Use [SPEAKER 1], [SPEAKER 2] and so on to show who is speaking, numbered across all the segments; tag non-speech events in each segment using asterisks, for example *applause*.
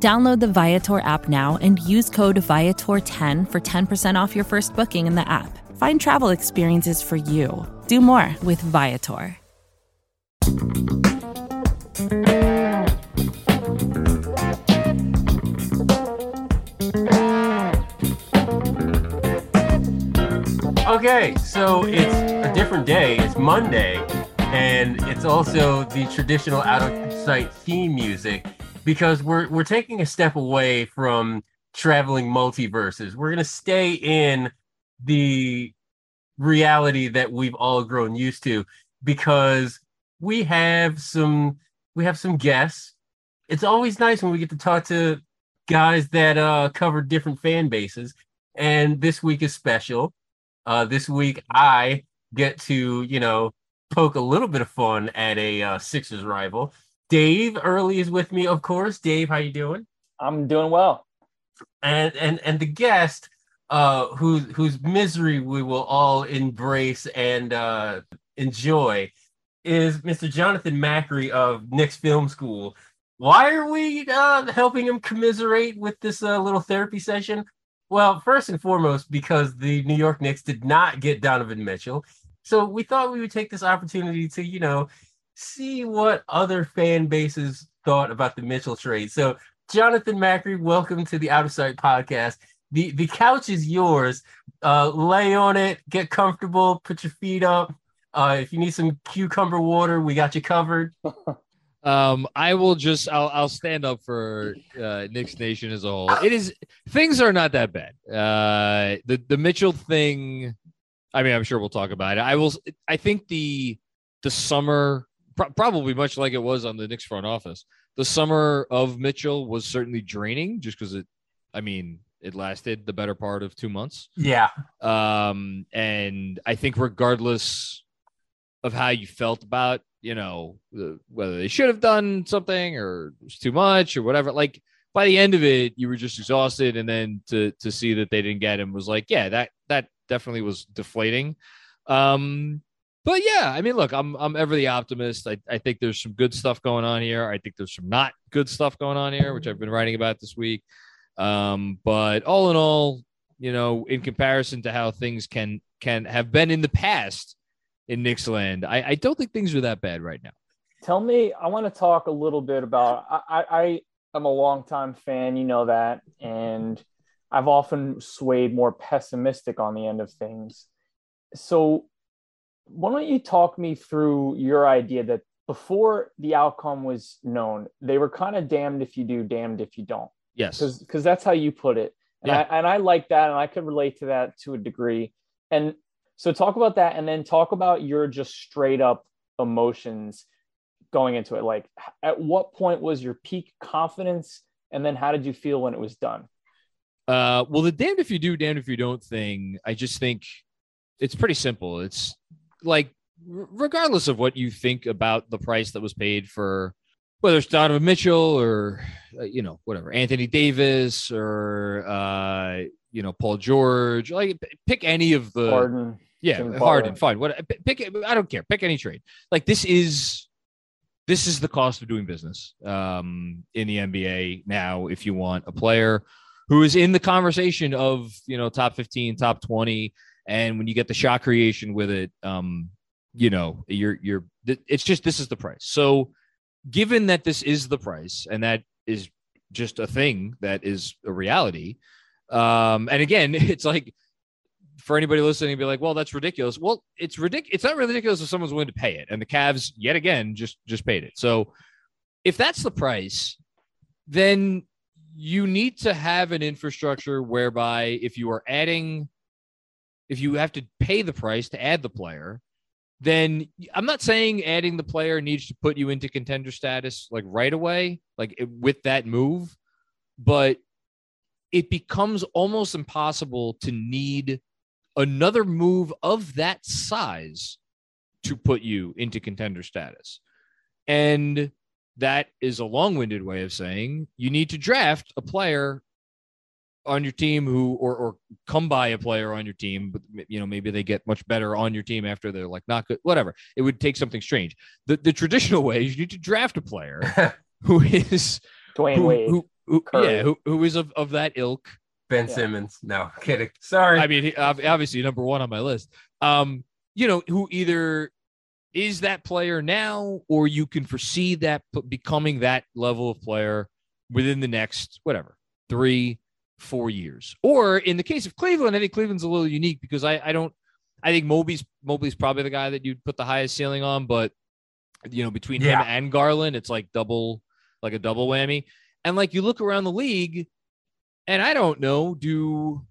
[SPEAKER 1] Download the Viator app now and use code Viator10 for 10% off your first booking in the app. Find travel experiences for you. Do more with Viator.
[SPEAKER 2] Okay, so it's a different day. It's Monday, and it's also the traditional out of sight theme music because we're we're taking a step away from traveling multiverses. We're gonna stay in the reality that we've all grown used to because we have some we have some guests. It's always nice when we get to talk to guys that uh cover different fan bases. And this week is special. Uh this week I get to, you know, poke a little bit of fun at a uh, Sixers rival. Dave Early is with me, of course. Dave, how you doing?
[SPEAKER 3] I'm doing well.
[SPEAKER 2] And and and the guest, uh, whose whose misery we will all embrace and uh, enjoy, is Mr. Jonathan Macri of Knicks Film School. Why are we uh, helping him commiserate with this uh, little therapy session? Well, first and foremost, because the New York Knicks did not get Donovan Mitchell. So we thought we would take this opportunity to, you know, see what other fan bases thought about the Mitchell trade. So, Jonathan Macri, welcome to the Out of Sight podcast. The the couch is yours. Uh, lay on it, get comfortable, put your feet up. Uh, if you need some cucumber water, we got you covered. *laughs*
[SPEAKER 4] Um, I will just I'll I'll stand up for uh, Knicks Nation as a whole. It is things are not that bad. Uh, the the Mitchell thing. I mean, I'm sure we'll talk about it. I will. I think the the summer pro- probably much like it was on the Knicks front office. The summer of Mitchell was certainly draining just because it, I mean, it lasted the better part of two months.
[SPEAKER 2] Yeah.
[SPEAKER 4] Um, and I think regardless of how you felt about, you know, the, whether they should have done something or it was too much or whatever, like by the end of it, you were just exhausted. And then to to see that they didn't get him was like, yeah, that that definitely was deflating. Um, but yeah, I mean, look, I'm I'm ever the optimist. I, I think there's some good stuff going on here. I think there's some not good stuff going on here, which I've been writing about this week. Um, but all in all, you know, in comparison to how things can can have been in the past in Nixland, I, I don't think things are that bad right now.
[SPEAKER 3] Tell me, I want to talk a little bit about. I, I, I am a longtime fan, you know that, and I've often swayed more pessimistic on the end of things. So why don't you talk me through your idea that before the outcome was known, they were kind of damned if you do, damned if you don't.
[SPEAKER 4] Yes.
[SPEAKER 3] Because that's how you put it. And, yeah. I, and I like that. And I could relate to that to a degree. And so talk about that and then talk about your just straight up emotions going into it. Like, at what point was your peak confidence? And then how did you feel when it was done?
[SPEAKER 4] Uh, well, the damned if you do, damned if you don't thing, I just think it's pretty simple. It's like regardless of what you think about the price that was paid for whether it's Donovan Mitchell or uh, you know whatever Anthony Davis or uh, you know Paul George, like pick any of the
[SPEAKER 3] Harden,
[SPEAKER 4] yeah Harden, fine. What pick? I don't care. Pick any trade. Like this is this is the cost of doing business um, in the NBA now. If you want a player who is in the conversation of you know top fifteen, top twenty, and when you get the shot creation with it um you know you're you're it's just this is the price. So given that this is the price and that is just a thing that is a reality um and again *laughs* it's like for anybody listening be like well that's ridiculous. Well it's ridiculous it's not ridiculous if someone's willing to pay it. And the Cavs yet again just just paid it. So if that's the price then you need to have an infrastructure whereby if you are adding if you have to pay the price to add the player, then I'm not saying adding the player needs to put you into contender status like right away, like with that move, but it becomes almost impossible to need another move of that size to put you into contender status. And that is a long-winded way of saying you need to draft a player on your team who or or come by a player on your team but you know maybe they get much better on your team after they're like not good whatever it would take something strange the the traditional way is you need to draft a player *laughs* who is
[SPEAKER 3] Dwyane
[SPEAKER 4] who,
[SPEAKER 3] Wade.
[SPEAKER 4] who, who
[SPEAKER 3] Curry.
[SPEAKER 4] yeah who, who is of, of that ilk
[SPEAKER 2] Ben
[SPEAKER 3] Yeah.
[SPEAKER 2] Simmons. No, kidding. Sorry.
[SPEAKER 4] I mean, he, obviously number one on my list. Um, you know, who either is that player now, or you can foresee that becoming that level of player within the next whatever three, four years. Or in the case of Cleveland, I think Cleveland's a little unique because I, I don't. I think Mobley's Mobley's probably the guy that you'd put the highest ceiling on, but you know, between
[SPEAKER 2] Yeah.
[SPEAKER 4] him and Garland, it's like double, like a double whammy. And like you look around the league, and I don't know, do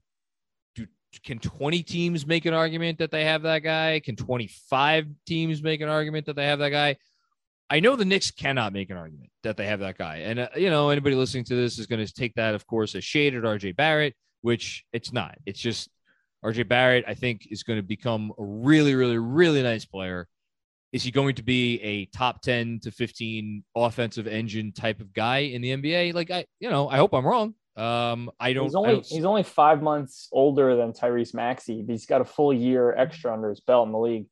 [SPEAKER 4] do can 20 teams make an argument that they have that guy? Can 25 teams make an argument that they have that guy? I know the Knicks cannot make an argument that they have that guy. And, uh, you know, anybody listening to this is going to take that, of course, as shade at RJ Barrett, which it's not. It's just RJ Barrett, I think, is going to become a really, really, really nice player. Is he going to be a top 10 to 15 offensive engine type of guy in the NBA? Like, I, you know, I hope I'm wrong. Um, I don't,
[SPEAKER 3] He's only
[SPEAKER 4] don't-
[SPEAKER 3] he's only five months older than Tyrese Maxey. but He's got a full year extra under his belt in the league.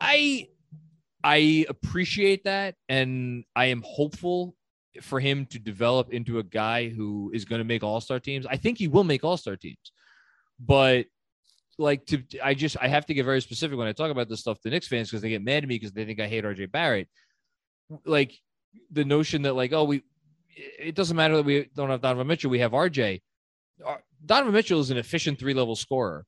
[SPEAKER 4] I I appreciate that and I am hopeful for him to develop into a guy who is going to make all-star teams. I think he will make all-star teams. But like to I just I have to get very specific when I talk about this stuff to Knicks fans because they get mad at me because they think I hate RJ Barrett. Like the notion that like oh we it doesn't matter that we don't have Donovan Mitchell, we have RJ. Uh, Donovan Mitchell is an efficient three-level scorer.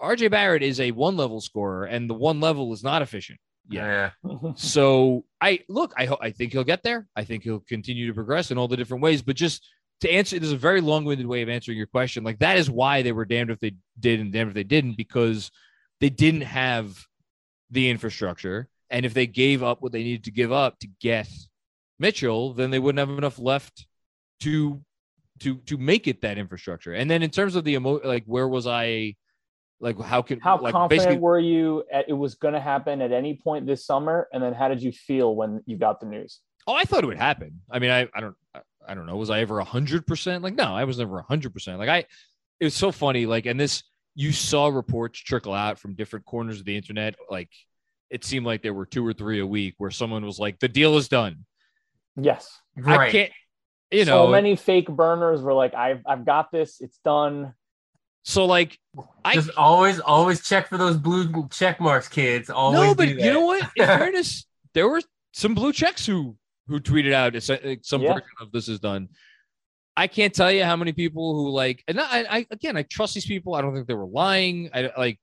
[SPEAKER 4] RJ Barrett is a one-level scorer and the one level is not efficient. Yeah.
[SPEAKER 2] yeah. *laughs*
[SPEAKER 4] So I look, I hope I think he'll get there. I think he'll continue to progress in all the different ways. But just to answer, there's a very long-winded way of answering your question. Like that is why they were damned if they did and damned if they didn't, because they didn't have the infrastructure. And if they gave up what they needed to give up to get Mitchell, then they wouldn't have enough left to to to make it that infrastructure. And then in terms of the emo, like where was I? Like how can
[SPEAKER 3] How
[SPEAKER 4] like
[SPEAKER 3] confident
[SPEAKER 4] basically
[SPEAKER 3] were you at it was going to happen at any point this summer? And then how did you feel when you got the news?
[SPEAKER 4] Oh, I thought it would happen. I mean, I, I don't, I- I don't know. Was I ever a hundred percent? Like, no, I was never a hundred percent. Like, I, it was so funny. Like, and this, you saw reports trickle out from different corners of the internet. Like, it seemed like there were two or three a week where someone was like, "The deal is done."
[SPEAKER 3] Yes.
[SPEAKER 4] I
[SPEAKER 2] Right.
[SPEAKER 4] can't, you know.
[SPEAKER 3] so many fake burners were like, I've I've got this, it's done.
[SPEAKER 4] So like, I
[SPEAKER 2] Just always, always check for those blue check marks, kids. Always
[SPEAKER 4] no, but
[SPEAKER 2] do
[SPEAKER 4] you know what? In *laughs* fairness, there were some blue checks who who tweeted out it's, some
[SPEAKER 3] Yeah.
[SPEAKER 4] version of this is done. I can't tell you how many people who like, and I, I again, I trust these people. I don't think they were lying. I like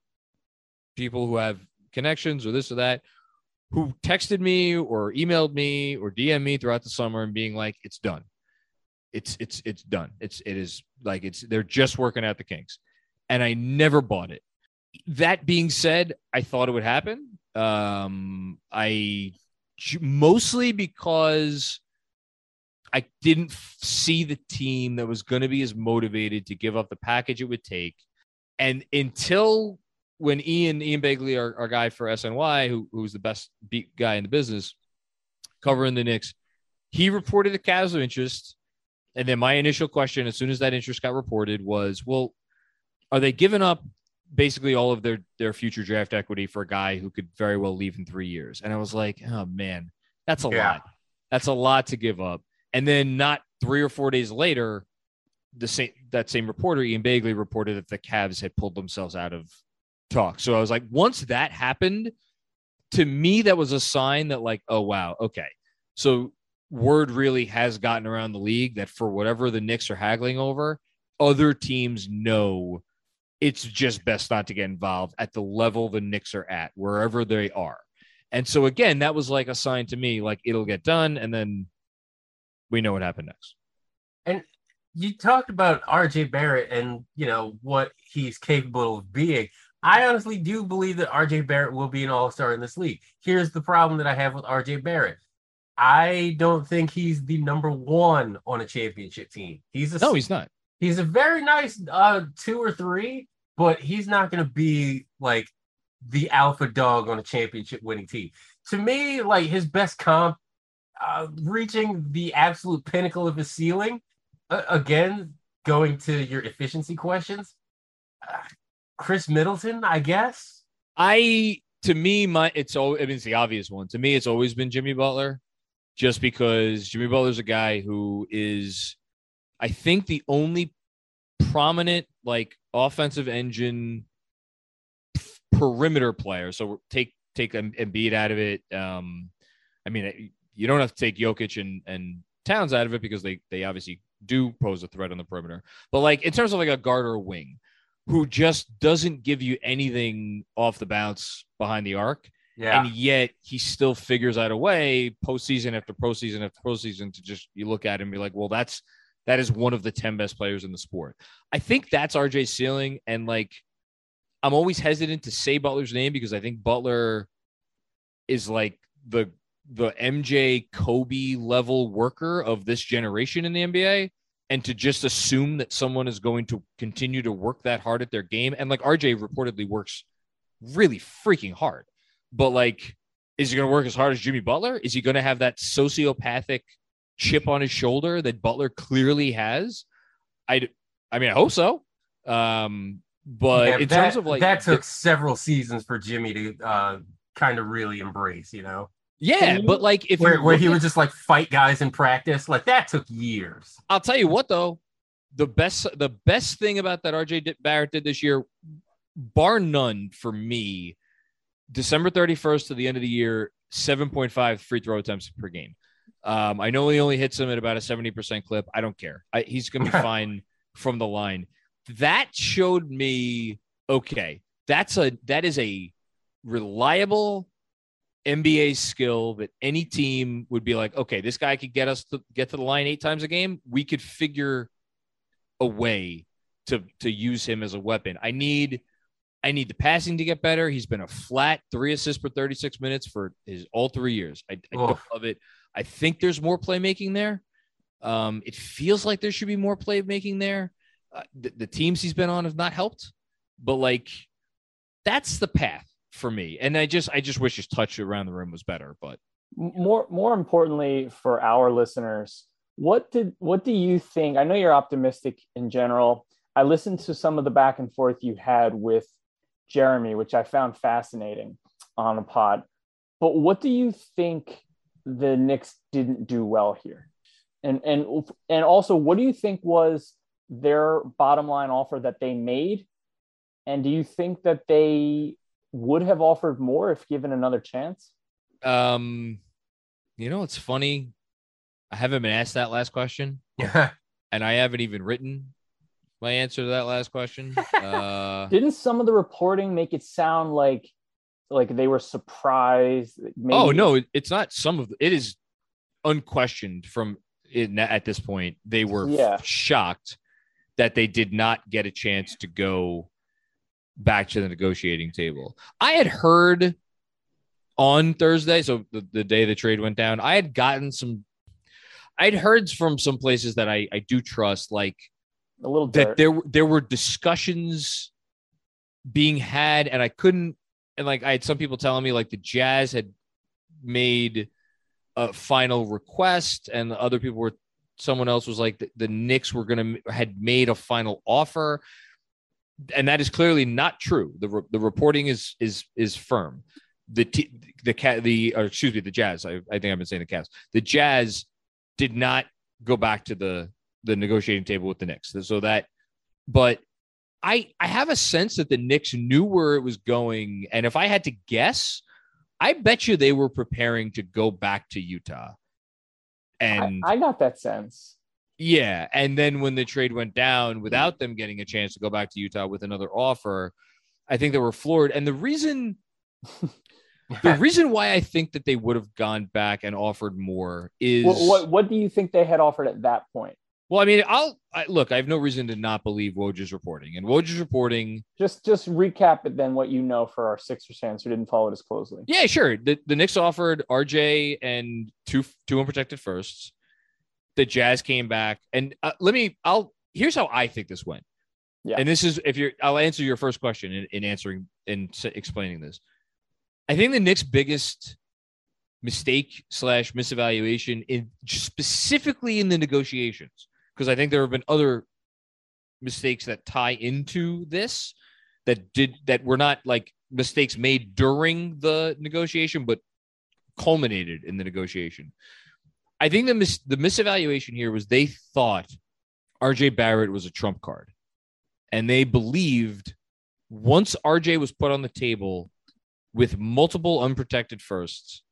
[SPEAKER 4] people who have connections or this or that, who texted me or emailed me or DM me throughout the summer and being like, "It's done. It's it's it's done. It's it is like it's they're just working out the kinks," and I never bought it. That being said, I thought it would happen. Um, I mostly because I didn't see the team that was going to be as motivated to give up the package it would take. And until when Ian, Ian Begley, our, our guy for SNY, who, who's the best beat guy in the business, covering the Knicks, he reported the Cavs of interest. And then my initial question, as soon as that interest got reported, was, well, are they giving up basically all of their their future draft equity for a guy who could very well leave in three years? And I was like, oh man, that's a
[SPEAKER 2] Yeah.
[SPEAKER 4] lot. That's a lot to give up. And then not three or four days later, the same that same reporter, Ian Begley, reported that the Cavs had pulled themselves out of talk. So I was like, once that happened, to me, that was a sign that, like, oh wow, okay. So word really has gotten around the league that for whatever the Knicks are haggling over, other teams know it's just best not to get involved at the level the Knicks are at, wherever they are. And so again, that was like a sign to me, like it'll get done, and then we know what happened next.
[SPEAKER 2] And you talked about RJ Barrett and you know what he's capable of being. I honestly do believe that RJ Barrett will be an all-star in this league. Here's the problem that I have with RJ Barrett. I don't think he's the number one on a championship team. He's a
[SPEAKER 4] No, he's not.
[SPEAKER 2] He's a very nice uh, two or three, but he's not going to be like the alpha dog on a championship winning team. To me, like his best comp, uh, reaching the absolute pinnacle of his ceiling, uh, again, going to your efficiency questions, uh, Khris Middleton, I guess.
[SPEAKER 4] I to me, my it's all I mean it's the obvious one. To me, it's always been Jimmy Butler, just because Jimmy Butler's a guy who is, I think, the only prominent like offensive engine perimeter player. So take take Embiid out of it. Um, I mean, you don't have to take Jokic and and Towns out of it because they they obviously do pose a threat on the perimeter. But like in terms of like a guard or a wing, who just doesn't give you anything off the bounce behind the arc. Yeah. And yet he still figures out a way postseason after postseason after postseason to just you look at him and be like, well, that's that is one of the 10 best players in the sport. I think that's RJ's ceiling. And like I'm always hesitant to say Butler's name because I think Butler is like the the MJ Kobe level worker of this generation in the NBA and to just assume that someone is going to continue to work that hard at their game and like RJ reportedly works really freaking hard but like is he going to work as hard as Jimmy Butler is he going to have that sociopathic chip on his shoulder that Butler clearly has I I mean I hope so um but yeah, in
[SPEAKER 2] that,
[SPEAKER 4] terms of like
[SPEAKER 2] that took the, several seasons for Jimmy to uh kind of really embrace you know
[SPEAKER 4] yeah, you, but like if
[SPEAKER 2] where, where he at, would just like fight guys in practice, like that took years.
[SPEAKER 4] I'll tell you what though, the best the best thing about that RJ Barrett did this year, bar none for me, December 31st to the end of the year, 7.5 free throw attempts per game. Um, I know he only hits them at about a 70% clip. I don't care. I, he's going to be *laughs* fine from the line. That showed me okay. That's a that is a reliable NBA skill that any team would be like, okay, this guy could get us to get to the line eight times a game. We could figure a way to to use him as a weapon. I need I need the passing to get better. He's been a flat three assists per 36 minutes for his all three years. I, I don't love it. I think there's more playmaking there. Um, it feels like there should be more playmaking there. Uh, the, the teams he's been on have not helped, but like that's the path for me. And I just I just wish his touch around the room was better. But
[SPEAKER 3] more more importantly for our listeners, what did what do you think? I know you're optimistic in general. I listened to some of the back and forth you had with Jeremy, which I found fascinating on a pod. But what do you think the Knicks didn't do well here? And and and also what do you think was their bottom line offer that they made? And do you think that they would have offered more if given another chance?
[SPEAKER 4] Um, you know, it's funny. I haven't been asked that last question. Yeah. and I haven't even written my answer to that last question. *laughs* Uh,
[SPEAKER 3] Didn't some of the reporting make it sound like like they were surprised?
[SPEAKER 4] Maybe... Oh no, it's not some of it is unquestioned from it at this point. They were yeah. shocked that they did not get a chance to go back to the negotiating table. I had heard on Thursday, so the, the day the trade went down, I had gotten some, I'd heard from some places that I, I do trust, like
[SPEAKER 3] a little
[SPEAKER 4] that there there were discussions being had, and I couldn't, and like I had some people telling me like the Jazz had made a final request, and other people were someone else was like the, the Knicks were gonna had made a final offer and that is clearly not true. The re- the reporting is is is firm. The t- the cat the or excuse me the Jazz. I, I think I've been saying the Cavs. The Jazz did not go back to the the negotiating table with the Knicks. So that, but I I have a sense that the Knicks knew where it was going, and if I had to guess, I bet you they were preparing to go back to Utah. And
[SPEAKER 3] I, I got that sense.
[SPEAKER 4] Yeah, and then when the trade went down hmm. without them getting a chance to go back to Utah with another offer, I think they were floored. And the reason *laughs* the reason why I think that they would have gone back and offered more is
[SPEAKER 3] what, what, what do you think they had offered at that point?
[SPEAKER 4] Well, I mean, I'll I, look. I have no reason to not believe Woj's reporting, and Woj's reporting.
[SPEAKER 3] Just just recap it then. What you know for our Sixers fans who didn't follow it as closely.
[SPEAKER 4] Yeah, sure. The the Knicks offered RJ and two two unprotected firsts the Jazz came back, and uh, let me. I'll here's how I think this went.
[SPEAKER 3] Yeah.
[SPEAKER 4] And this is if you're, I'll answer your first question in, in answering and explaining this. I think the Knicks' biggest mistake slash misevaluation in specifically in the negotiations, because I think there have been other mistakes that tie into this that did that were not like mistakes made during the negotiation, but culminated in the negotiation. I think the mis- the misevaluation here was they thought RJ Barrett was a trump card. And they believed once RJ was put on the table with multiple unprotected firsts,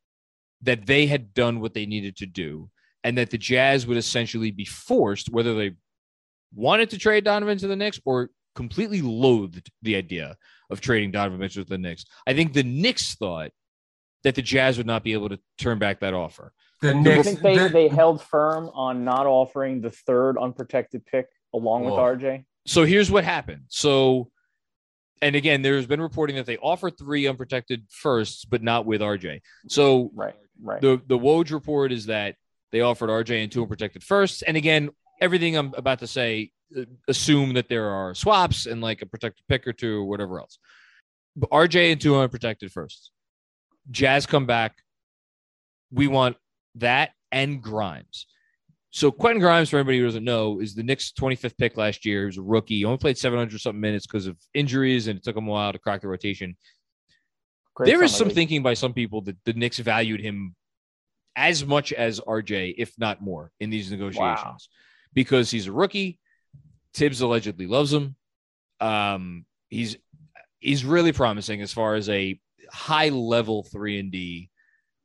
[SPEAKER 4] that they had done what they needed to do, and that the Jazz would essentially be forced, whether they wanted to trade Donovan to the Knicks or completely loathed the idea of trading Donovan Mitchell to the Knicks. I think the Knicks thought that the Jazz would not be able to turn back that offer.
[SPEAKER 3] The Knicks, I think they, the, they held firm on not offering the third unprotected pick along with oh. RJ.
[SPEAKER 4] So here's what happened. So, and again, there's been reporting that they offered three unprotected firsts, but not with RJ. So,
[SPEAKER 3] right, right.
[SPEAKER 4] The the Woj report is that they offered RJ and two unprotected firsts. And again, everything I'm about to say uh, assume that there are swaps and like a protected pick or two or whatever else. But RJ and two unprotected firsts. Jazz come back. We want that and Grimes. So Quentin Grimes, for anybody who doesn't know, is the Knicks' 25th pick last year. He was a rookie. He only played 700 something minutes because of injuries, and it took him a while to crack the rotation. Great there is some thinking by some people that the Knicks valued him as much as RJ, if not more, in these negotiations wow. because he's a rookie. Thibs allegedly loves him. Um, he's he's really promising as far as a high level three and D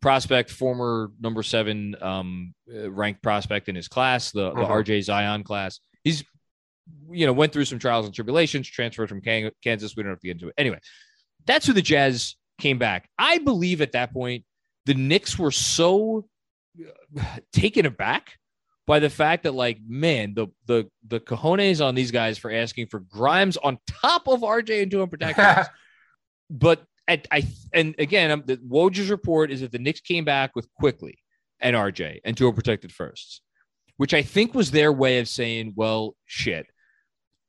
[SPEAKER 4] prospect, former number seven um, uh, ranked prospect in his class, the, the uh-huh. RJ Zion class. He's, you know, went through some trials and tribulations, transferred from Kansas. We don't have to get into it. Anyway, that's who the Jazz came back. I believe at that point, the Knicks were so *sighs* taken aback by the fact that, like, man, the the the cojones on these guys for asking for Grimes on top of RJ and doing protections. *laughs* but I, I and again, um, the Woj's report is that the Knicks came back with Quickley and RJ and two protected firsts, which I think was their way of saying, well, shit,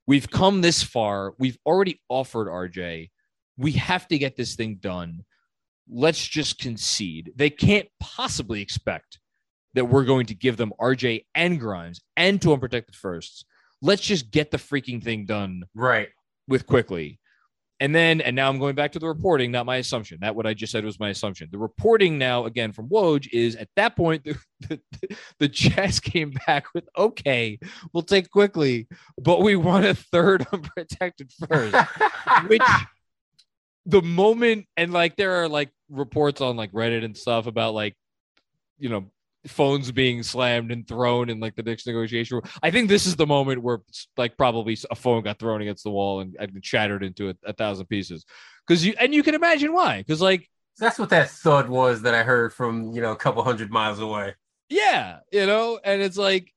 [SPEAKER 4] we've come this far. We've already offered RJ. We have to get this thing done. Let's just concede. They can't possibly expect that we're going to give them RJ and Grimes and two unprotected firsts. Let's just get the freaking thing done.
[SPEAKER 2] Right.
[SPEAKER 4] With Quickley. And then, and now I'm going back to the reporting, not my assumption. That what I just said was my assumption. The reporting now, again, from Woj is at that point, *laughs* the, the, the Jazz came back with, okay, we'll take Quickley, but we want a third *laughs* unprotected first, *laughs* which the moment, and like there are like reports on like Reddit and stuff about like, you know, phones being slammed and thrown in like the Knicks negotiation. I think this is the moment where like probably a phone got thrown against the wall and, and shattered into a, a thousand pieces. Because you and you can imagine why. Because like
[SPEAKER 2] that's what that thud was that I heard from you know a couple hundred miles away.
[SPEAKER 4] Yeah, you know, and it's like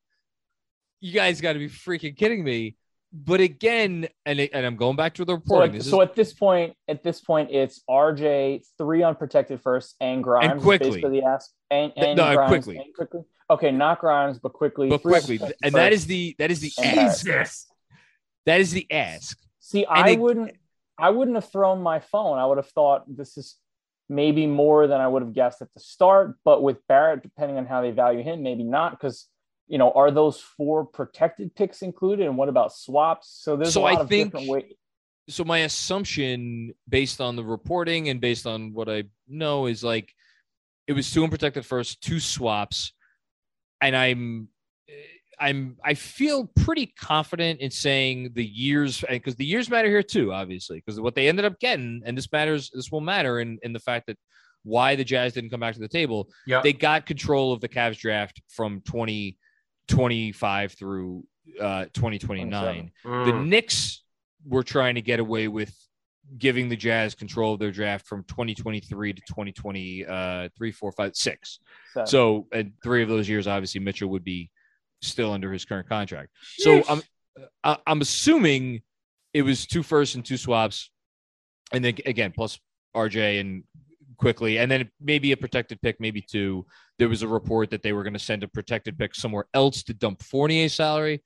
[SPEAKER 4] you guys got to be freaking kidding me but again, and it, and I'm going back to the reporting.
[SPEAKER 3] So, so is, at this point, at this point, it's RJ three unprotected first and Grimes
[SPEAKER 4] and Quickley.
[SPEAKER 3] The ask and, and
[SPEAKER 4] no,
[SPEAKER 3] Grimes
[SPEAKER 4] Quickley.
[SPEAKER 3] And Quickley. Okay, not Grimes, but Quickley.
[SPEAKER 4] But Quickley, and that is the that is the ask. That is the ask.
[SPEAKER 3] See, and I it, wouldn't, I wouldn't have thrown my phone. I would have thought this is maybe more than I would have guessed at the start. But with Barrett, depending on how they value him, maybe not because you know, are those four protected picks included? And what about swaps? So there's so a lot I of think, different ways.
[SPEAKER 4] So my assumption, based on the reporting and based on what I know, is like it was two unprotected first, two swaps, and I'm I'm I feel pretty confident in saying the years because the years matter here too, obviously, because what they ended up getting, and this matters, this will matter in in the fact that why the Jazz didn't come back to the table.
[SPEAKER 2] Yep.
[SPEAKER 4] They got control of the Cavs draft from 20 25 through uh, 2029. Mm. The Knicks were trying to get away with giving the Jazz control of their draft from 2023 to 2023, uh, three, four, five, six. Seven. So, and three of those years, obviously, Mitchell would be still under his current contract. So, I'm I'm assuming it was two firsts and two swaps, and then again plus RJ and Quickley, and then maybe a protected pick, maybe two. There was a report that they were going to send a protected pick somewhere else to dump Fournier's salary.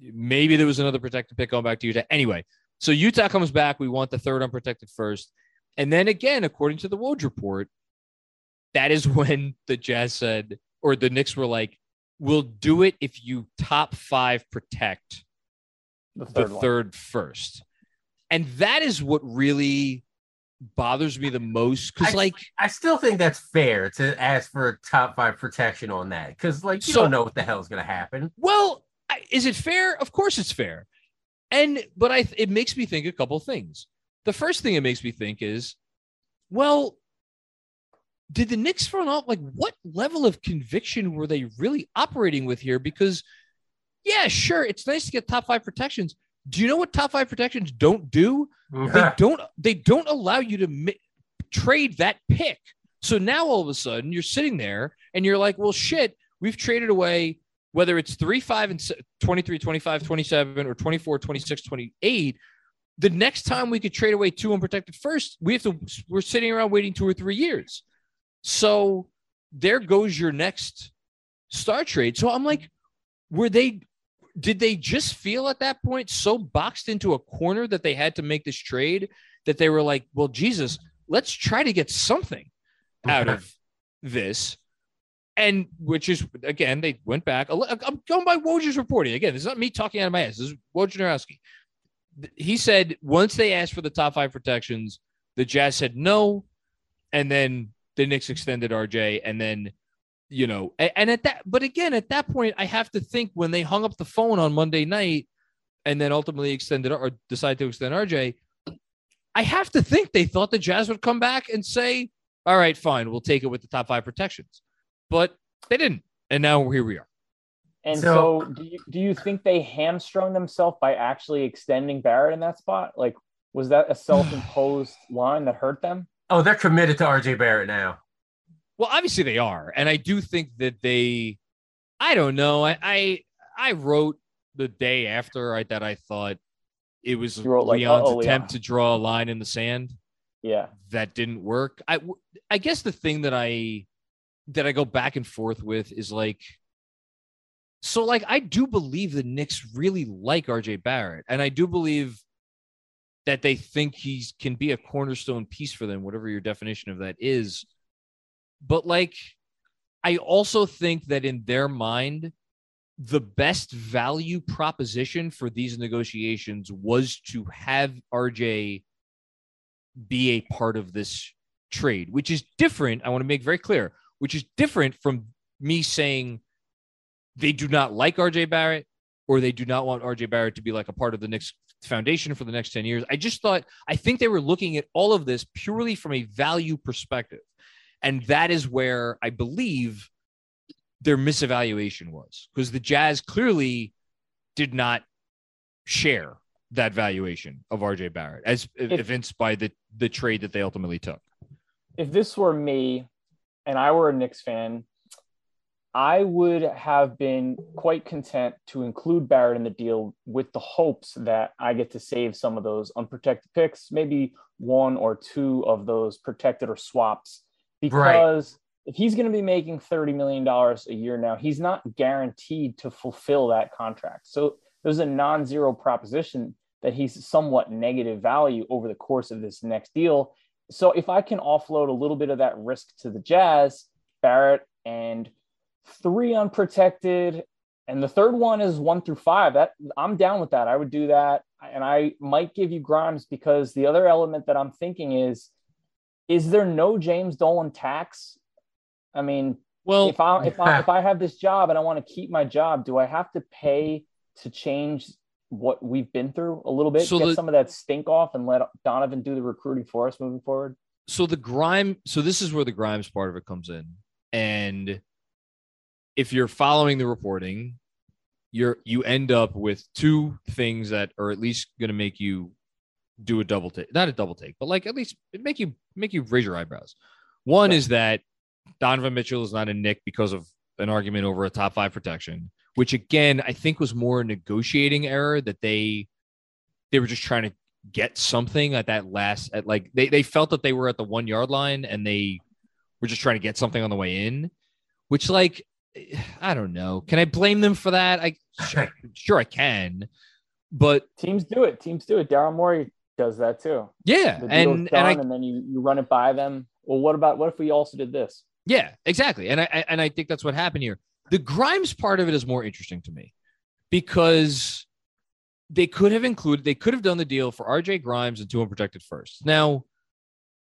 [SPEAKER 4] maybe there was another protected pick going back to Utah. Anyway, so Utah comes back. We want the third unprotected first. And then again, according to the Woj report, that is *laughs* when the Jazz said, or the Knicks were like, we'll do it if you top five protect
[SPEAKER 3] The
[SPEAKER 4] the
[SPEAKER 3] third, one.
[SPEAKER 4] third first. And that is what really bothers me the most. Cause like,
[SPEAKER 2] I still think that's fair to ask for a top five protection on that because, like, you
[SPEAKER 4] So-
[SPEAKER 2] don't know what the hell's going to happen.
[SPEAKER 4] well, is it fair? Of course it's fair. And, but I, it makes me think a couple things. The first thing it makes me think is, well, did the Knicks front off like what level of conviction were they really operating with here? Because, yeah, sure, it's nice to get top five protections. Do you know what top five protections don't do? they don't they don't allow you to mi- trade that pick. So now all of a sudden you're sitting there and you're like, well, shit, we've traded away whether it's 3, 5, and se- 23, 25, 27, or 24, 26, 28. The next time we could trade away two unprotected first, we have to, we're sitting around waiting two or three years. So there goes your next star trade. So I'm like, were they, did they just feel at that point so boxed into a corner that they had to make this trade that they were like, well, Jesus, let's try to get something out of this. And which is again, they went back. I'm going by Woj's reporting. Again, this is not me talking out of my ass. This is Wojnarowski. He said once they asked for the top five protections, the Jazz said no, and then the Knicks extended RJ, and then you know, a- and at that, but again, at that point, I have to think when they hung up the phone on Monday night, and then ultimately extended or decided to extend RJ, I have to think they thought the Jazz would come back and say, "All right, fine, we'll take it with the top five protections," but they didn't, and now here we are.
[SPEAKER 3] And
[SPEAKER 2] So-
[SPEAKER 3] so, do you do you think they hamstrung themselves by actually extending Barrett in that spot? Like, was that a self-imposed line that hurt them?
[SPEAKER 2] Oh, they're committed to RJ Barrett now.
[SPEAKER 4] Well, obviously they are, and I do think that they. I don't know. I I, I wrote the day after I that I thought it was
[SPEAKER 3] like,
[SPEAKER 4] Leon's
[SPEAKER 3] "Uh-oh,
[SPEAKER 4] attempt
[SPEAKER 3] Leon."
[SPEAKER 4] to draw a line in the sand.
[SPEAKER 3] Yeah,
[SPEAKER 4] that didn't work. I I guess the thing that I that I go back and forth with is like so like I do believe the Knicks really like RJ Barrett and I do believe that they think he can be a cornerstone piece for them whatever your definition of that is. But like I also think that in their mind the best value proposition for these negotiations was to have RJ be a part of this trade, which is different. I want to make very clear, which is different from me saying they do not like RJ Barrett or they do not want RJ Barrett to be like a part of the Knicks foundation for the next 10 years. I just thought, I think they were looking at all of this purely from a value perspective. And that is where I believe their misevaluation was because the Jazz clearly did not share that valuation of RJ Barrett as evinced by the the trade that they ultimately took.
[SPEAKER 3] if this were me and I were a Knicks fan, I would have been quite content to include Barrett in the deal with the hopes that I get to save some of those unprotected picks, maybe one or two of those protected or swaps, because if he's going to be making $30 million a year now, he's not guaranteed to fulfill that contract. So there's a non zero proposition that he's somewhat negative value over the course of this next deal. So if I can offload a little bit of that risk to the Jazz, Barrett and three unprotected, and the third one is one through five. That I'm down with that. I would do that, and I might give you Grimes because the other element that I'm thinking is, is there no James Dolan tax? I mean,
[SPEAKER 4] Well,
[SPEAKER 3] if I if I if I have this job and I want to keep my job, do I have to pay to change what we've been through a little bit,
[SPEAKER 4] So
[SPEAKER 3] get
[SPEAKER 4] the-
[SPEAKER 3] some of that stink off, and let Donovan do the recruiting for us moving forward?
[SPEAKER 4] so the grime so this is where the grimes part of it comes in and if you're following the reporting you're you end up with two things that are at least going to make you do a double take not a double take but like at least make you make you raise your eyebrows one
[SPEAKER 3] Right.
[SPEAKER 4] is that donovan mitchell is not a Knick because of an argument over a top five protection which again i think was more a negotiating error that they they were just trying to get something at that last at like they, they felt that they were at the one yard line and they were just trying to get something on the way in which like I don't know. Can I blame them for that? I sure, *laughs* sure I can, but
[SPEAKER 3] teams do it. Teams do it. Daryl Morey does that too.
[SPEAKER 4] Yeah,
[SPEAKER 3] The
[SPEAKER 4] and and I
[SPEAKER 3] and then you, you run it by them. Well, what about what if we also did this?
[SPEAKER 4] Yeah, exactly. And I I- and I think that's what happened here. The Grimes part of it is more interesting to me because they could have included they could have done the deal for RJ Grimes and two unprotected first. Now,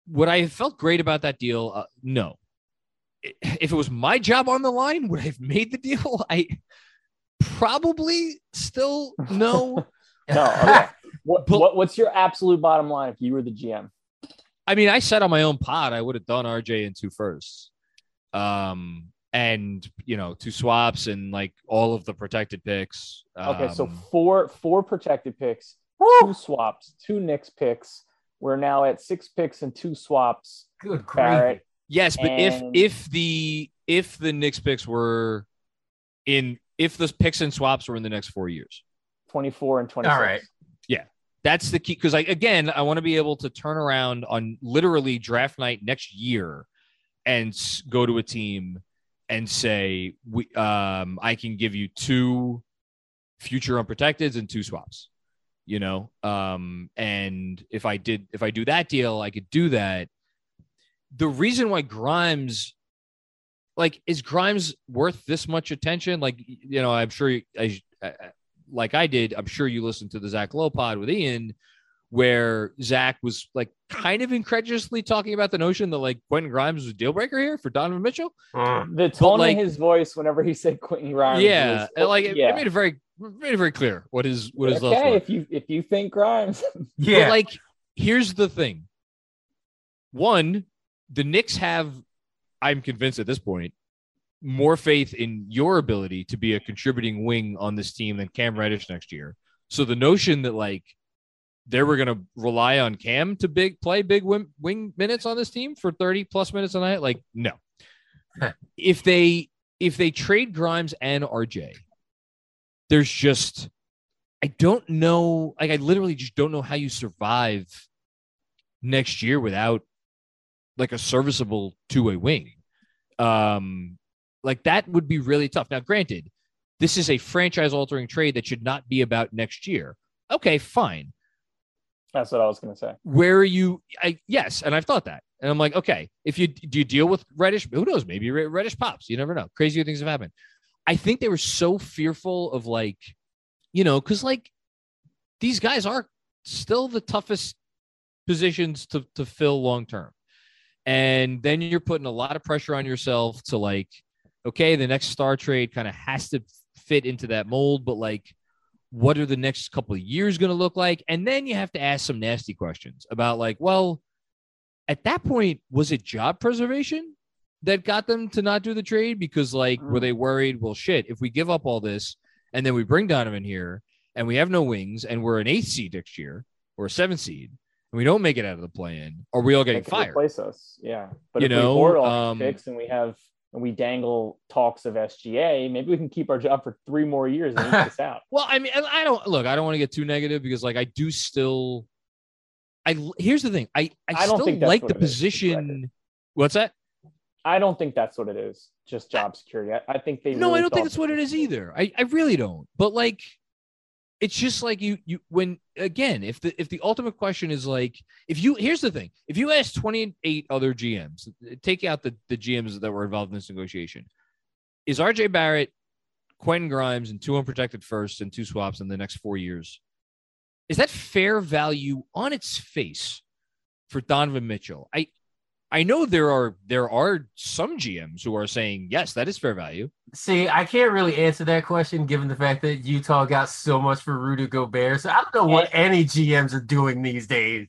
[SPEAKER 4] would I have felt great about that deal? Uh, no. If it was my job on the line, would I have made the deal? *laughs* I probably still no. *laughs*
[SPEAKER 3] No. *laughs* Okay. what,
[SPEAKER 4] But-
[SPEAKER 3] what what's your absolute bottom line if you were the GM?
[SPEAKER 4] I mean, I said on my own pod I would have done RJ in two firsts. Um and you know, two swaps and like all of the protected picks.
[SPEAKER 3] Okay, so
[SPEAKER 4] Um,
[SPEAKER 3] four four protected picks, two swaps, two Knicks picks. We're now at six picks and two swaps.
[SPEAKER 2] Good grief.
[SPEAKER 3] Barrett.
[SPEAKER 4] yes, but if if the if the Knicks picks were in if the picks and swaps were in the next four years.
[SPEAKER 3] 24 and 26.
[SPEAKER 2] All right. Yeah.
[SPEAKER 4] That's the key because I again I want to be able to turn around on literally draft night next year and go to a team and say we um I can give you two future unprotecteds and two swaps. You know, um and if I did if I do that deal, I could do that. The reason why Grimes like is Grimes worth this much attention? Like you know, I'm sure you, I, I, like I did, I'm sure you listened to the Zach Lowe pod with Ian, where Zach was like kind of incredulously talking about the notion that like Quentin Grimes was a deal breaker here for Donovan Mitchell.
[SPEAKER 2] Mm.
[SPEAKER 3] The tone
[SPEAKER 4] like-
[SPEAKER 3] in his voice whenever he said Quentin Grimes.
[SPEAKER 4] yeah,
[SPEAKER 3] was-
[SPEAKER 4] like it,
[SPEAKER 3] yeah.
[SPEAKER 4] it made it very made it very clear what his what his love
[SPEAKER 3] okay,
[SPEAKER 4] for.
[SPEAKER 3] if you if you think Grimes, *laughs*
[SPEAKER 2] Yeah.
[SPEAKER 4] But like, here's the thing. One, the Knicks have, I'm convinced at this point, more faith in your ability to be a contributing wing on this team than Cam Reddish next year. So the notion that like they were going to rely on Cam to big play big wing, wing minutes on this team for 30 plus minutes a night, like no. *laughs* if they if they trade Grimes and RJ, there's just I don't know. Like I literally just don't know how you survive next year without like a serviceable two-way wing. Um, like that would be really tough. Now, granted, this is a franchise-altering trade that should not be about next year. Okay, fine.
[SPEAKER 3] that's what I was going to say.
[SPEAKER 4] Where are you? I yes, and I've thought that, and I'm like, okay, if you do you deal with Reddish, who knows? Maybe Reddish pops. You never know. Crazier things have happened. I think they were so fearful of like, you know, because like these guys are still the toughest positions to to fill long term, and then you're putting a lot of pressure on yourself to like, okay, the next star trade kind of has to fit into that mold, but like what are the next couple of years going to look like? And then you have to ask some nasty questions about like, well, at that point, was it job preservation that got them to not do the trade? Because like, were they worried? Well, shit, if we give up all this and then we bring Donovan here and we have no wings and we're an eighth seed next year or a seventh seed and we don't make it out of the play in, are we all getting fired?
[SPEAKER 3] replace us. Yeah, but
[SPEAKER 4] You
[SPEAKER 3] if
[SPEAKER 4] know,
[SPEAKER 3] we board all
[SPEAKER 4] um,
[SPEAKER 3] picks and we have and we dangle talks of SGA, maybe we can keep our job for three more years and this *laughs* out.
[SPEAKER 4] Well, I mean, I don't look. I don't want to get too negative because, like, I do still. I here's the thing. I I,
[SPEAKER 3] I don't
[SPEAKER 4] still
[SPEAKER 3] think
[SPEAKER 4] like the
[SPEAKER 3] it is,
[SPEAKER 4] position. What's that?
[SPEAKER 3] I don't think that's what it is. Just job security. I, I think they.
[SPEAKER 4] No,
[SPEAKER 3] really
[SPEAKER 4] I don't think that's what it is either. I I really don't. But like, it's just like you you when again if the if the ultimate question is like if you here's the thing. If you ask 28 other GMs take out the the GMs that were involved in this negotiation is RJ Barrett Quentin Grimes and two unprotected firsts and two swaps in the next four years is that fair value on its face for Donovan Mitchell? I I know there are there are some GMs who are saying yes that is fair value
[SPEAKER 2] See, I can't really answer that question given the fact that Utah got so much for Rudy Gobert. So I don't know what any GMs are doing these days.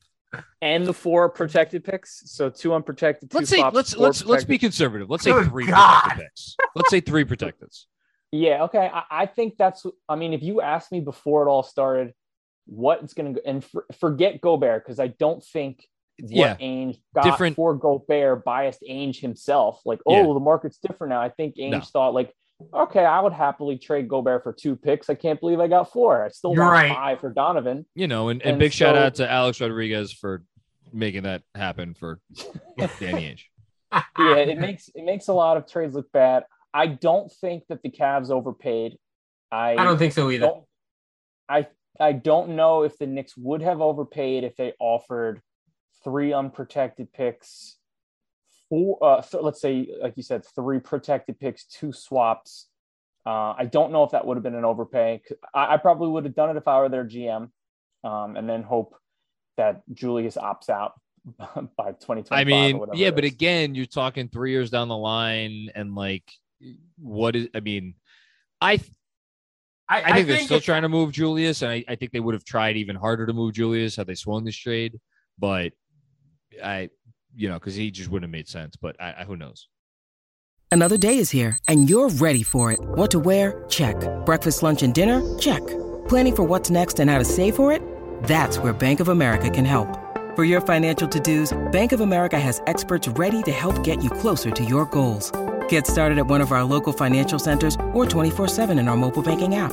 [SPEAKER 3] And the four protected picks. So two unprotected. Two
[SPEAKER 4] let's say
[SPEAKER 3] swaps,
[SPEAKER 4] let's let's let's be conservative. Let's say
[SPEAKER 2] Good
[SPEAKER 4] three
[SPEAKER 2] God.
[SPEAKER 4] protected picks. Let's say three protecteds. *laughs*
[SPEAKER 3] Yeah. Okay. I, I think that's. I mean, if you asked me before it all started, what it's going to go and for, forget Gobert because I don't think what
[SPEAKER 4] Yeah.
[SPEAKER 3] Ainge got
[SPEAKER 4] Different-
[SPEAKER 3] for Gobert biased Ainge himself. Like, oh,
[SPEAKER 4] Yeah.
[SPEAKER 3] the market's different now. I think Ainge
[SPEAKER 4] No.
[SPEAKER 3] thought like, okay, I would happily trade Gobert for two picks. I can't believe I got four. I still
[SPEAKER 2] You're
[SPEAKER 3] want
[SPEAKER 2] right.
[SPEAKER 3] five for Donovan.
[SPEAKER 4] You know, and, and,
[SPEAKER 3] And
[SPEAKER 4] big shout out to Alex Rodriguez for making that happen for *laughs* Danny Ainge.
[SPEAKER 3] yeah, it makes it makes a lot of trades look bad. I don't think that the Cavs overpaid. I
[SPEAKER 2] I don't think so either.
[SPEAKER 3] don't I I don't know if the Knicks would have overpaid if they offered three unprotected picks, four uh th- let's say like you said three protected picks, two swaps. Uh, I don't know if that would have been an overpay. I, I probably would have done it if I were their GM, um, and then hope that Julius opts out *laughs* by 2025.
[SPEAKER 4] I mean,
[SPEAKER 3] whatever
[SPEAKER 4] yeah, but again, you're talking three years down the line, and like, what is? I mean, I I think they're still trying to move Julius, and I, I think they would have tried even harder to move Julius had they swung this trade. But I, you know, because he just wouldn't have made sense. But I, I, who knows?
[SPEAKER 5] Another day is here, and you're ready for it. What to wear? Check. Breakfast, lunch, and dinner? Check. Planning for what's next and how to save for it? That's where Bank of America can help. For your financial to-dos, Bank of America has experts ready to help get you closer to your goals. Get started at one of our local financial centers or 24-7 in our mobile banking app.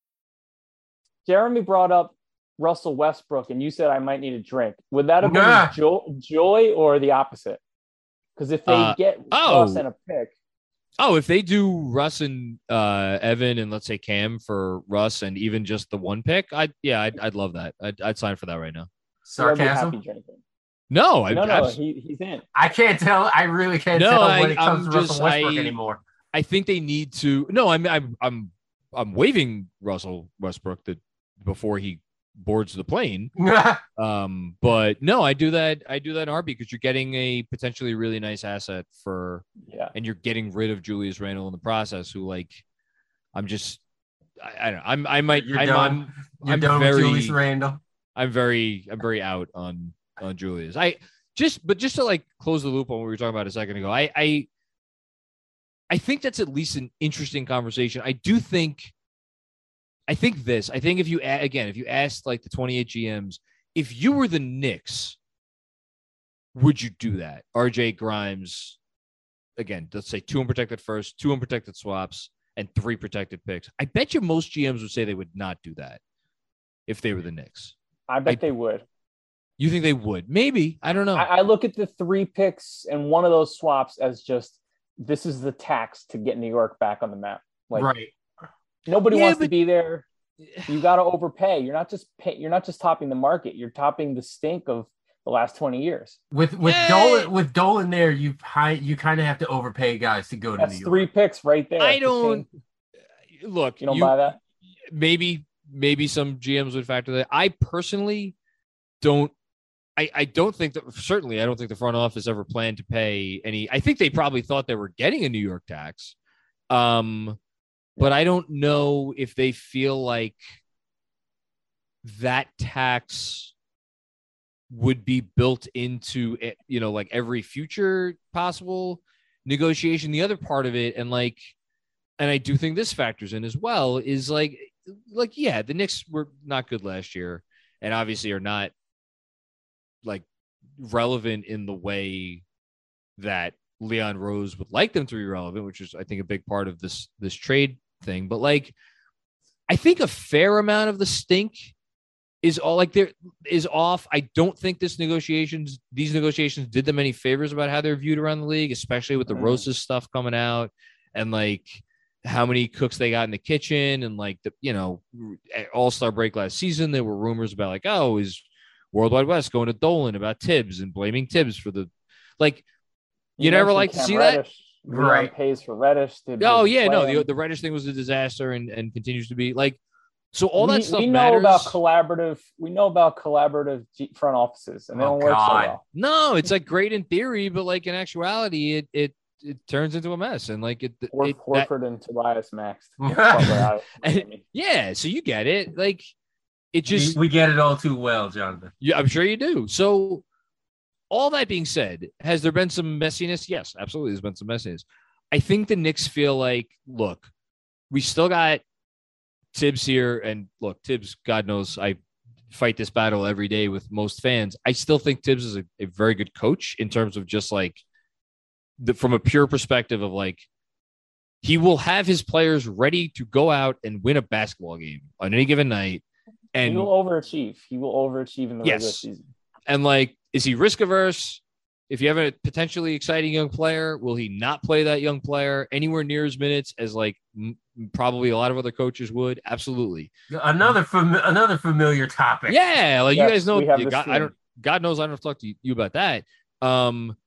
[SPEAKER 3] Jeremy brought up Russell Westbrook, and you said I might need a drink. Would that have been
[SPEAKER 2] Nah.
[SPEAKER 3] jo- joy or the opposite? Because if they
[SPEAKER 4] Uh,
[SPEAKER 3] get
[SPEAKER 4] oh.
[SPEAKER 3] Russ and a pick,
[SPEAKER 4] Oh, if they do Russ and uh, Evan and let's say Cam for Russ and even just the one pick, I yeah, I'd, I'd love that. I'd, I'd sign for that right now.
[SPEAKER 3] I'd be happy
[SPEAKER 2] sarcasm.
[SPEAKER 4] No, I
[SPEAKER 3] No, no,
[SPEAKER 4] abs-
[SPEAKER 3] he, he's in.
[SPEAKER 2] I can't tell. I really can't
[SPEAKER 4] No,
[SPEAKER 2] tell
[SPEAKER 4] I-
[SPEAKER 2] when it comes
[SPEAKER 4] I'm
[SPEAKER 2] to Russell Westbrook
[SPEAKER 4] I-
[SPEAKER 2] anymore.
[SPEAKER 4] I think they need to. No, I'm I'm I'm I'm waving Russell Westbrook that before he boards the plane. *laughs* Um, but no, I do that. I do that in RB because you're getting a potentially really nice asset for,
[SPEAKER 3] Yeah.
[SPEAKER 4] and you're getting rid of Julius Randle in the process. Who like, I'm just, I, I don't know. I'm I might
[SPEAKER 2] You're
[SPEAKER 4] I'm,
[SPEAKER 2] done.
[SPEAKER 4] I'm
[SPEAKER 2] You're
[SPEAKER 4] I'm
[SPEAKER 2] done
[SPEAKER 4] very-
[SPEAKER 2] with Julius Randle.
[SPEAKER 4] I'm very I'm very out on on Julius. I just but just to like close the loop on what we were talking about a second ago. I I I think that's at least an interesting conversation. I do think I think this. I think if you again, if you asked like the 28 GMs, if you were the Knicks, would you do that? RJ Grimes again, let's say two unprotected first, two unprotected swaps, and three protected picks. I bet you most GMs would say they would not do that if they were the Knicks.
[SPEAKER 3] I bet
[SPEAKER 4] I-
[SPEAKER 3] they would.
[SPEAKER 4] You think they would? Maybe. I don't know.
[SPEAKER 3] I, I look at the three picks and one of those swaps as just this is the tax to get New York back on the map. Like
[SPEAKER 2] right.
[SPEAKER 3] Nobody
[SPEAKER 4] Yeah,
[SPEAKER 3] wants to be there. *sighs* You got to overpay. You're not just pay, you're not just topping the market. You're topping the stink of the last 20 years.
[SPEAKER 2] With with
[SPEAKER 4] Yay!
[SPEAKER 2] Dolan with Dolan there, you high you kind of have to overpay guys to go to
[SPEAKER 3] That's
[SPEAKER 2] New
[SPEAKER 3] three
[SPEAKER 2] York.
[SPEAKER 3] picks right there.
[SPEAKER 4] I don't-
[SPEAKER 3] same-
[SPEAKER 4] Look,
[SPEAKER 3] You don't
[SPEAKER 4] you-
[SPEAKER 3] buy that?
[SPEAKER 4] maybe maybe some GMs would factor that. I personally don't. I, I don't think that certainly I don't think the front office ever planned to pay any. I think they probably thought they were getting a New York tax, um, but I don't know if they feel like that tax would be built into it, you know like every future possible negotiation. The other part of it, and like and I do think this factors in as well, is like, like yeah, the Knicks were not good last year, and obviously are not like relevant in the way that Leon Rose would like them to be relevant, which is I think a big part of this this trade thing. But like, I think a fair amount of the stink is all like there is off. I don't think this negotiations these negotiations did them any favors about how they're viewed around the league, especially with the
[SPEAKER 3] Mm.
[SPEAKER 4] Roses stuff coming out and like how many cooks they got in the kitchen and like the you know All Star break last season. There were rumors about like oh is Worldwide Wes going to Dolan about Thibs and blaming Thibs for the like. You never
[SPEAKER 3] mentioned
[SPEAKER 4] like to see that?
[SPEAKER 3] Reddish. Leon
[SPEAKER 2] Right.
[SPEAKER 3] pays for Reddish. To
[SPEAKER 4] Oh
[SPEAKER 3] to
[SPEAKER 4] yeah, no, the the Reddish thing was a disaster and and continues to be like. So all
[SPEAKER 3] we,
[SPEAKER 4] that stuff
[SPEAKER 3] we know
[SPEAKER 4] matters.
[SPEAKER 3] about collaborative. We know about collaborative front offices, and they
[SPEAKER 2] Oh,
[SPEAKER 3] don't work so
[SPEAKER 2] God.
[SPEAKER 3] well.
[SPEAKER 4] No, it's like great in theory, but like in actuality, it it it turns into a mess, and like it,
[SPEAKER 3] Or
[SPEAKER 4] it that-
[SPEAKER 3] Horford and Tobias Max. *laughs*
[SPEAKER 4] yeah. So you get it, like it just
[SPEAKER 2] we, we get it all too well, Jonathan.
[SPEAKER 4] Yeah, I'm sure you do. So, all that being said, has there been some messiness? Yes, absolutely. There's been some messiness. I think the Knicks feel like, look, we still got Thibs here, and look, Thibs, God knows, I fight this battle every day with most fans. I still think Thibs is a, a very good coach in terms of just like the, from a pure perspective of like he will have his players ready to go out and win a basketball game on any given night. And
[SPEAKER 3] he will overachieve. He will overachieve in the regular season.
[SPEAKER 4] and like, is he risk averse? If you have a potentially exciting young player, will he not play that young player anywhere near his minutes as like m- probably a lot of other coaches would? Absolutely.
[SPEAKER 2] Another fam- another familiar topic.
[SPEAKER 4] Yeah, like
[SPEAKER 3] Yes,
[SPEAKER 4] you guys know,
[SPEAKER 3] we have
[SPEAKER 4] you got, I don't. God knows I don't have to talk to you, you about that. Um,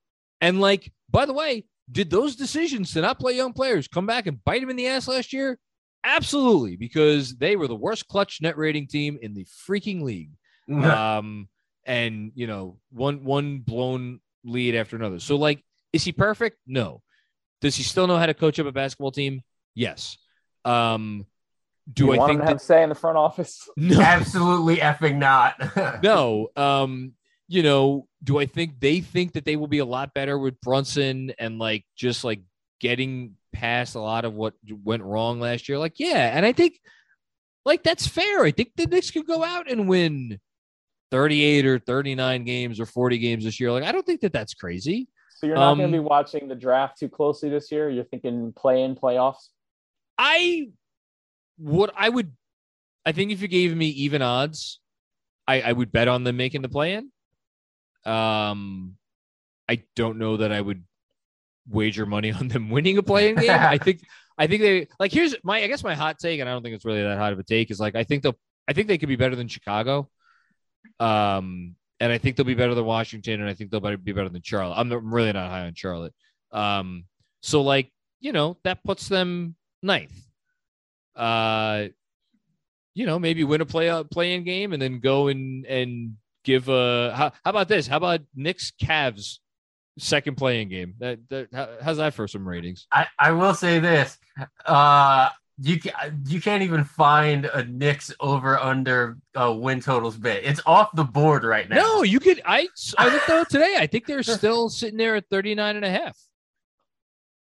[SPEAKER 4] and like, by the way, did those decisions to not play young players come back and bite him in the ass last year? Absolutely, because they were the worst clutch net rating team in the freaking league. *laughs* um, and you know, one one blown lead after another. So, like, is he perfect? No. Does he still know how to coach up a basketball team? Yes. Um, do
[SPEAKER 3] you
[SPEAKER 4] I
[SPEAKER 3] want
[SPEAKER 4] think
[SPEAKER 3] him to
[SPEAKER 4] that,
[SPEAKER 3] have say in the front office? *laughs*
[SPEAKER 4] no?
[SPEAKER 2] Absolutely effing not. *laughs*
[SPEAKER 4] no. Um, you know, do I think they think that they will be a lot better with Brunson and like just like getting past a lot of what went wrong last year? Like, yeah, and I think like that's fair. I think the Knicks could go out and win 38 or 39 games or 40 games this year. Like, I don't think that that's crazy.
[SPEAKER 3] So you're not going
[SPEAKER 4] Um,
[SPEAKER 3] to be watching the draft too closely this year. You're thinking play in playoffs.
[SPEAKER 4] I would, I would, I think if you gave me even odds, I, I would bet on them making the play in. Um, I don't know that I would wager money on them *laughs* winning a playing game. I think, I think they like. Here's my, I guess my hot take, and I don't think it's really that hot of a take. Is like I think they'll, I think they could be better than Chicago. Um, and I think they'll be better than Washington, and I think they'll be better than Charlotte. I'm, I'm really not high on Charlotte. Um, so like you know that puts them ninth. Uh, you know maybe win a play uh, playing game and then go and and give a how, how about this? How about Knicks Cavs second playing game? That, that how, how's that for some ratings?
[SPEAKER 2] I, I will say this. Uh you ca- you can't even find a Knicks over under uh, win totals bet. It's off the board right now.
[SPEAKER 4] No, you could. I I looked at today. I think they're *laughs* still sitting there at 39 and a half.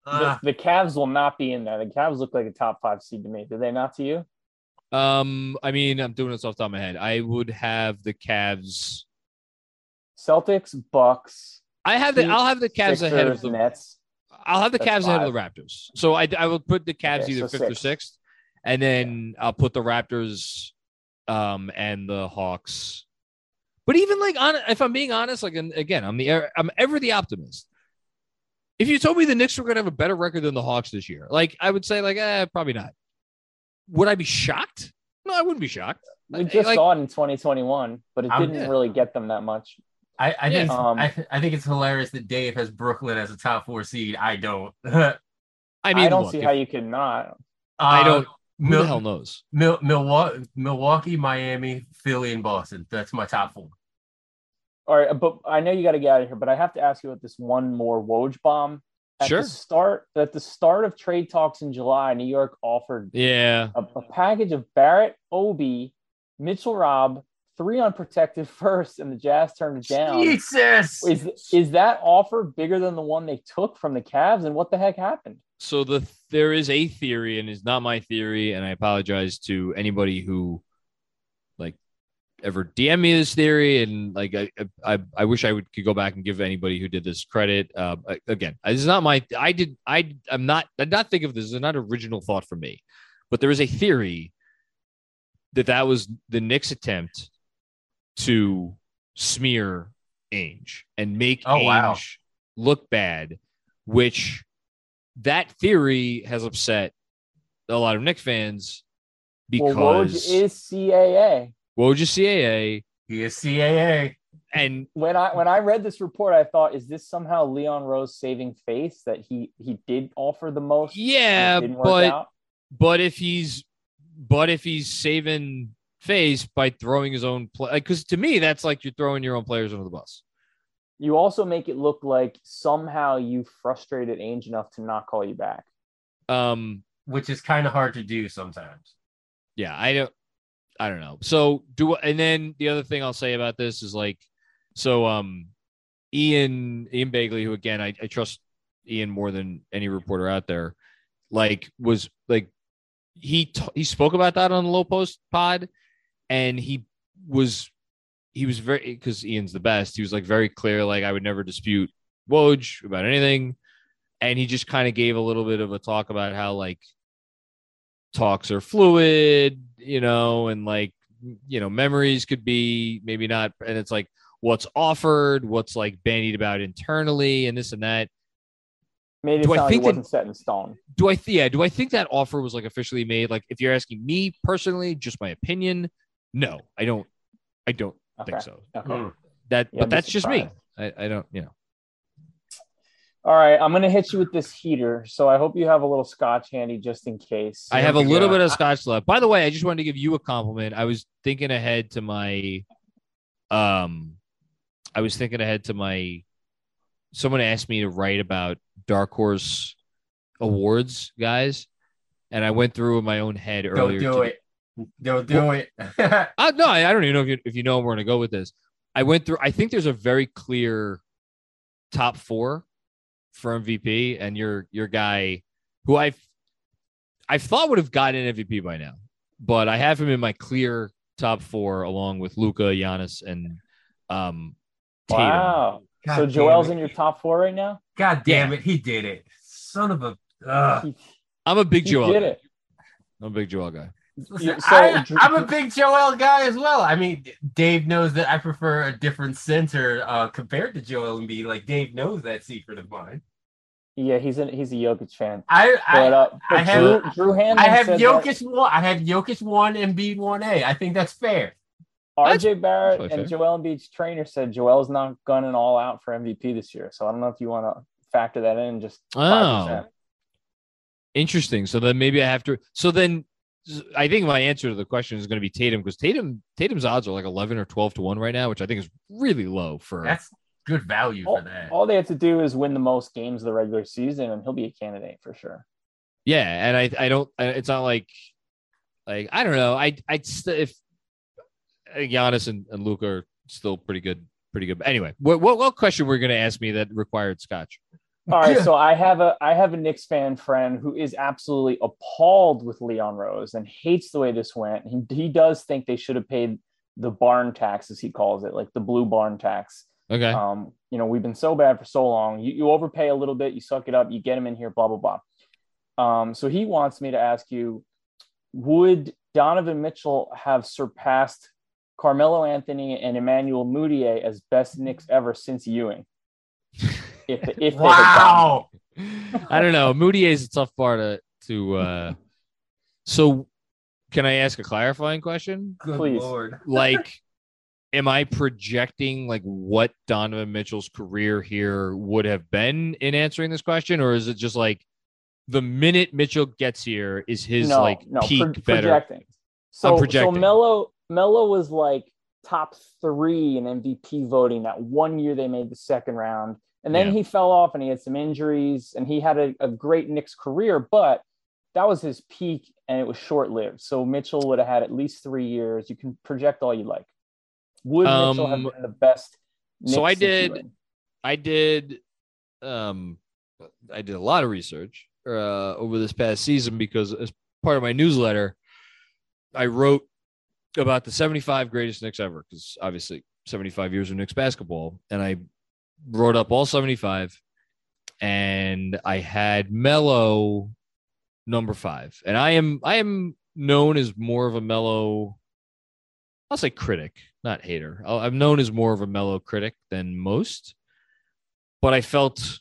[SPEAKER 2] Uh,
[SPEAKER 3] the, the Cavs will not be in there. The Cavs look like a top five seed to me. Do they not to you?
[SPEAKER 4] Um, I mean, I'm doing this off the top of my head. I would have the Cavs.
[SPEAKER 3] Celtics, Bucks,
[SPEAKER 4] I have the.
[SPEAKER 3] Heat,
[SPEAKER 4] I'll have the Cavs ahead of the.
[SPEAKER 3] Nets.
[SPEAKER 4] I'll have the
[SPEAKER 3] That's
[SPEAKER 4] Cavs ahead of the. Raptors. So I I will put the Cavs
[SPEAKER 3] Okay,
[SPEAKER 4] either
[SPEAKER 3] so
[SPEAKER 4] fifth or sixth, and then I'll put the Raptors, um, and the Hawks. But even like on, if I'm being honest, like and again, I'm the I'm ever the optimist. If you told me the Knicks were going to have a better record than the Hawks this year, like I would say, like, eh, probably not. Would I be shocked? No, I wouldn't be shocked.
[SPEAKER 3] We just
[SPEAKER 4] like-
[SPEAKER 3] saw it in 2021, but it didn't
[SPEAKER 4] yeah.
[SPEAKER 3] really get them that much.
[SPEAKER 2] I, I think
[SPEAKER 4] Yeah.
[SPEAKER 3] Um,
[SPEAKER 2] I, I think it's hilarious that Dave has Brooklyn as a top four seed. I don't. *laughs*
[SPEAKER 4] I mean, I,
[SPEAKER 3] don't
[SPEAKER 4] look,
[SPEAKER 3] see
[SPEAKER 4] if-
[SPEAKER 3] how you could not.
[SPEAKER 4] I don't. Who
[SPEAKER 2] Mil-
[SPEAKER 4] the hell knows?
[SPEAKER 2] Mil- Milwaukee, Milwaukee, Miami, Philly, and Boston. That's my top four.
[SPEAKER 3] All right, but I know you got to get out of here. But I have to ask you about this one more Woj bomb. At
[SPEAKER 4] Sure.
[SPEAKER 3] The start at the start of trade talks in July, New York offered
[SPEAKER 4] Yeah.
[SPEAKER 3] a, a package of Barrett, Obi, Mitchell, Rob, three unprotected *laughs* first, and the Jazz turned it down.
[SPEAKER 2] Jesus.
[SPEAKER 3] Is is that offer bigger than the one they took from the Cavs? And what the heck happened?
[SPEAKER 4] so the there is a theory and it's not my theory and i apologize to anybody who like ever dm me this theory and like i i, I wish i would could go back and give anybody who did this credit uh again this is not my i did i i'm not i did not think of this as not original thought for me but there is a theory that that was the Knicks attempt to smear Ainge and make
[SPEAKER 2] Oh,
[SPEAKER 4] Ainge
[SPEAKER 2] wow.
[SPEAKER 4] look bad, which that theory has upset a lot of Knicks fans because
[SPEAKER 3] well, Woj is CAA.
[SPEAKER 4] Woj is CAA
[SPEAKER 2] He is CAA.
[SPEAKER 4] and
[SPEAKER 3] When I when I read this report, I thought, is this somehow Leon Rose saving face that he he did offer the most?
[SPEAKER 4] yeah, but but if he's but if he's saving face by throwing his own play because to me that's like you're throwing your own players under the bus
[SPEAKER 3] you also make it look like somehow you frustrated Ainge enough to not call you back.
[SPEAKER 4] Um,
[SPEAKER 2] which is kind of hard to do sometimes.
[SPEAKER 4] yeah, I don't, I don't know. So do, and then the other thing I'll say about this is like, so um, Ian Ian Begley, who again I, I trust Ian more than any reporter out there, like was like he t- he spoke about that on the Low Post Pod, and he was he was very because Ian's the best. He was like very clear, like I would never dispute Woj about anything, and he just kind of gave a little bit of a talk about how like talks are fluid, you know, and like you know memories could be maybe not, and it's like what's offered, what's like bandied about internally, and this and that.
[SPEAKER 3] Made it
[SPEAKER 4] Do I
[SPEAKER 3] like
[SPEAKER 4] think
[SPEAKER 3] it
[SPEAKER 4] that-
[SPEAKER 3] wasn't set in stone.
[SPEAKER 4] Do I th- yeah? Do I think that offer was like officially made? Like, if you're asking me personally, just my opinion, no, I don't. I don't
[SPEAKER 3] Okay.
[SPEAKER 4] think so.
[SPEAKER 3] Okay.
[SPEAKER 2] Hmm.
[SPEAKER 4] That,
[SPEAKER 3] Yeah,
[SPEAKER 4] but
[SPEAKER 3] I'd
[SPEAKER 4] that's just me. I, I don't, you know.
[SPEAKER 3] All right, I'm gonna hit you with this heater. So I hope you have a little scotch handy just in case.
[SPEAKER 4] I have a little
[SPEAKER 2] go.
[SPEAKER 4] bit of scotch left. By the way, I just wanted to give you a compliment. I was thinking ahead to my, um, I was thinking ahead to my. Someone asked me to write about Dark Horse awards, guys, and I went through in my own head
[SPEAKER 2] Don't
[SPEAKER 4] earlier.
[SPEAKER 2] do
[SPEAKER 4] today.
[SPEAKER 2] it. Don't do it. *laughs*
[SPEAKER 4] Uh, no, I, I don't even know if you, if you know where we're going to go with this. I went through, I think there's a very clear top four for MVP, and your your guy who I've I thought would have gotten an MVP by now, but I have him in my clear top four along with Luka, Giannis, and um Tatum.
[SPEAKER 3] Wow.
[SPEAKER 2] God
[SPEAKER 3] so Joel's
[SPEAKER 2] it.
[SPEAKER 3] in your top four right now.
[SPEAKER 2] God damn
[SPEAKER 4] Yeah.
[SPEAKER 2] it, he did it. Son of a. Ugh.
[SPEAKER 3] He,
[SPEAKER 4] I'm a big
[SPEAKER 3] he
[SPEAKER 4] Joel.
[SPEAKER 3] did
[SPEAKER 4] guy.
[SPEAKER 3] it.
[SPEAKER 4] I'm a big Joel guy.
[SPEAKER 3] You- *laughs* so
[SPEAKER 2] I,
[SPEAKER 3] Drew-
[SPEAKER 2] am a big Joel guy as well. I mean, Dave knows that I prefer a different center uh, compared to Joel and Embiid. Like Dave knows that secret of mine.
[SPEAKER 3] Yeah, he's a he's a Jokic fan.
[SPEAKER 2] I
[SPEAKER 3] But,
[SPEAKER 2] I,
[SPEAKER 3] uh, but
[SPEAKER 2] I have-
[SPEAKER 3] Drew, Drew Hanlen
[SPEAKER 2] I have
[SPEAKER 3] said
[SPEAKER 2] Jokic one. I have Jokic one and Embiid one A. I think that's fair.
[SPEAKER 3] that RJ Barrett
[SPEAKER 4] that's
[SPEAKER 3] and
[SPEAKER 4] fair.
[SPEAKER 3] Joel Embiid's trainer said Joel's not gunning all out for MVP this year. So I don't know if you want to factor that in. Just
[SPEAKER 4] Oh.
[SPEAKER 3] 5%.
[SPEAKER 4] Interesting. So then maybe I have to. So then I think my answer to the question is going to be Tatum because Tatum Tatum's odds are like 11 or 12 to 1 right now, which I think is really low for
[SPEAKER 2] That's good value
[SPEAKER 3] all,
[SPEAKER 2] for that.
[SPEAKER 3] all they have to do is win the most games of the regular season, and he'll be a candidate for sure.
[SPEAKER 4] Yeah, and I I don't it's not like like I don't know. I I st- if uh, Giannis and, and Luka are still pretty good pretty good. Anyway, what what, what question were you going to ask me that required scotch?
[SPEAKER 3] All right, so *laughs* I have a I have a Knicks fan friend who is absolutely appalled with Leon Rose and hates the way this went. He he does think they should have paid the barn tax, as he calls it, like the blue barn tax.
[SPEAKER 4] Okay.
[SPEAKER 3] Um, you know, we've been so bad for so long. You, you overpay a little bit, you suck it up, you get him in here, blah blah blah. Um, so he wants me to ask you, would Donovan Mitchell have surpassed Carmelo Anthony and Emmanuel Mudiay as best Knicks ever since Ewing? If *laughs* if they had done
[SPEAKER 2] wow. *laughs*
[SPEAKER 4] I don't know. Mudiay is a tough part to to uh so can I ask a clarifying question?
[SPEAKER 2] Good
[SPEAKER 3] Please.
[SPEAKER 2] lord.
[SPEAKER 4] like am i projecting like what donovan mitchell's career here would have been in answering this question or is it just like the minute mitchell gets here is his
[SPEAKER 3] no,
[SPEAKER 4] like
[SPEAKER 3] no,
[SPEAKER 4] peak
[SPEAKER 3] pro-
[SPEAKER 4] better
[SPEAKER 3] projecting. So,
[SPEAKER 4] projecting.
[SPEAKER 3] so Melo Melo was like top three in MVP voting that one year they made the second round, and then
[SPEAKER 4] Yeah.
[SPEAKER 3] he fell off and he had some injuries, and he had a, a great Knicks career, but that was his peak, and it was short lived. So Mitchell would have had at least three years. You can project all you like. Would Mitchell have
[SPEAKER 4] Um,
[SPEAKER 3] been the best?
[SPEAKER 4] so I did- i did um i did a lot of research uh over this past season because as part of my newsletter i wrote about the 75 greatest Knicks ever because obviously 75 years of Knicks basketball, and I wrote up all 75, and I had Melo number five, and I am I am known as more of a Melo. I'll say critic, not hater. I'm known as more of a Melo critic than most, but I felt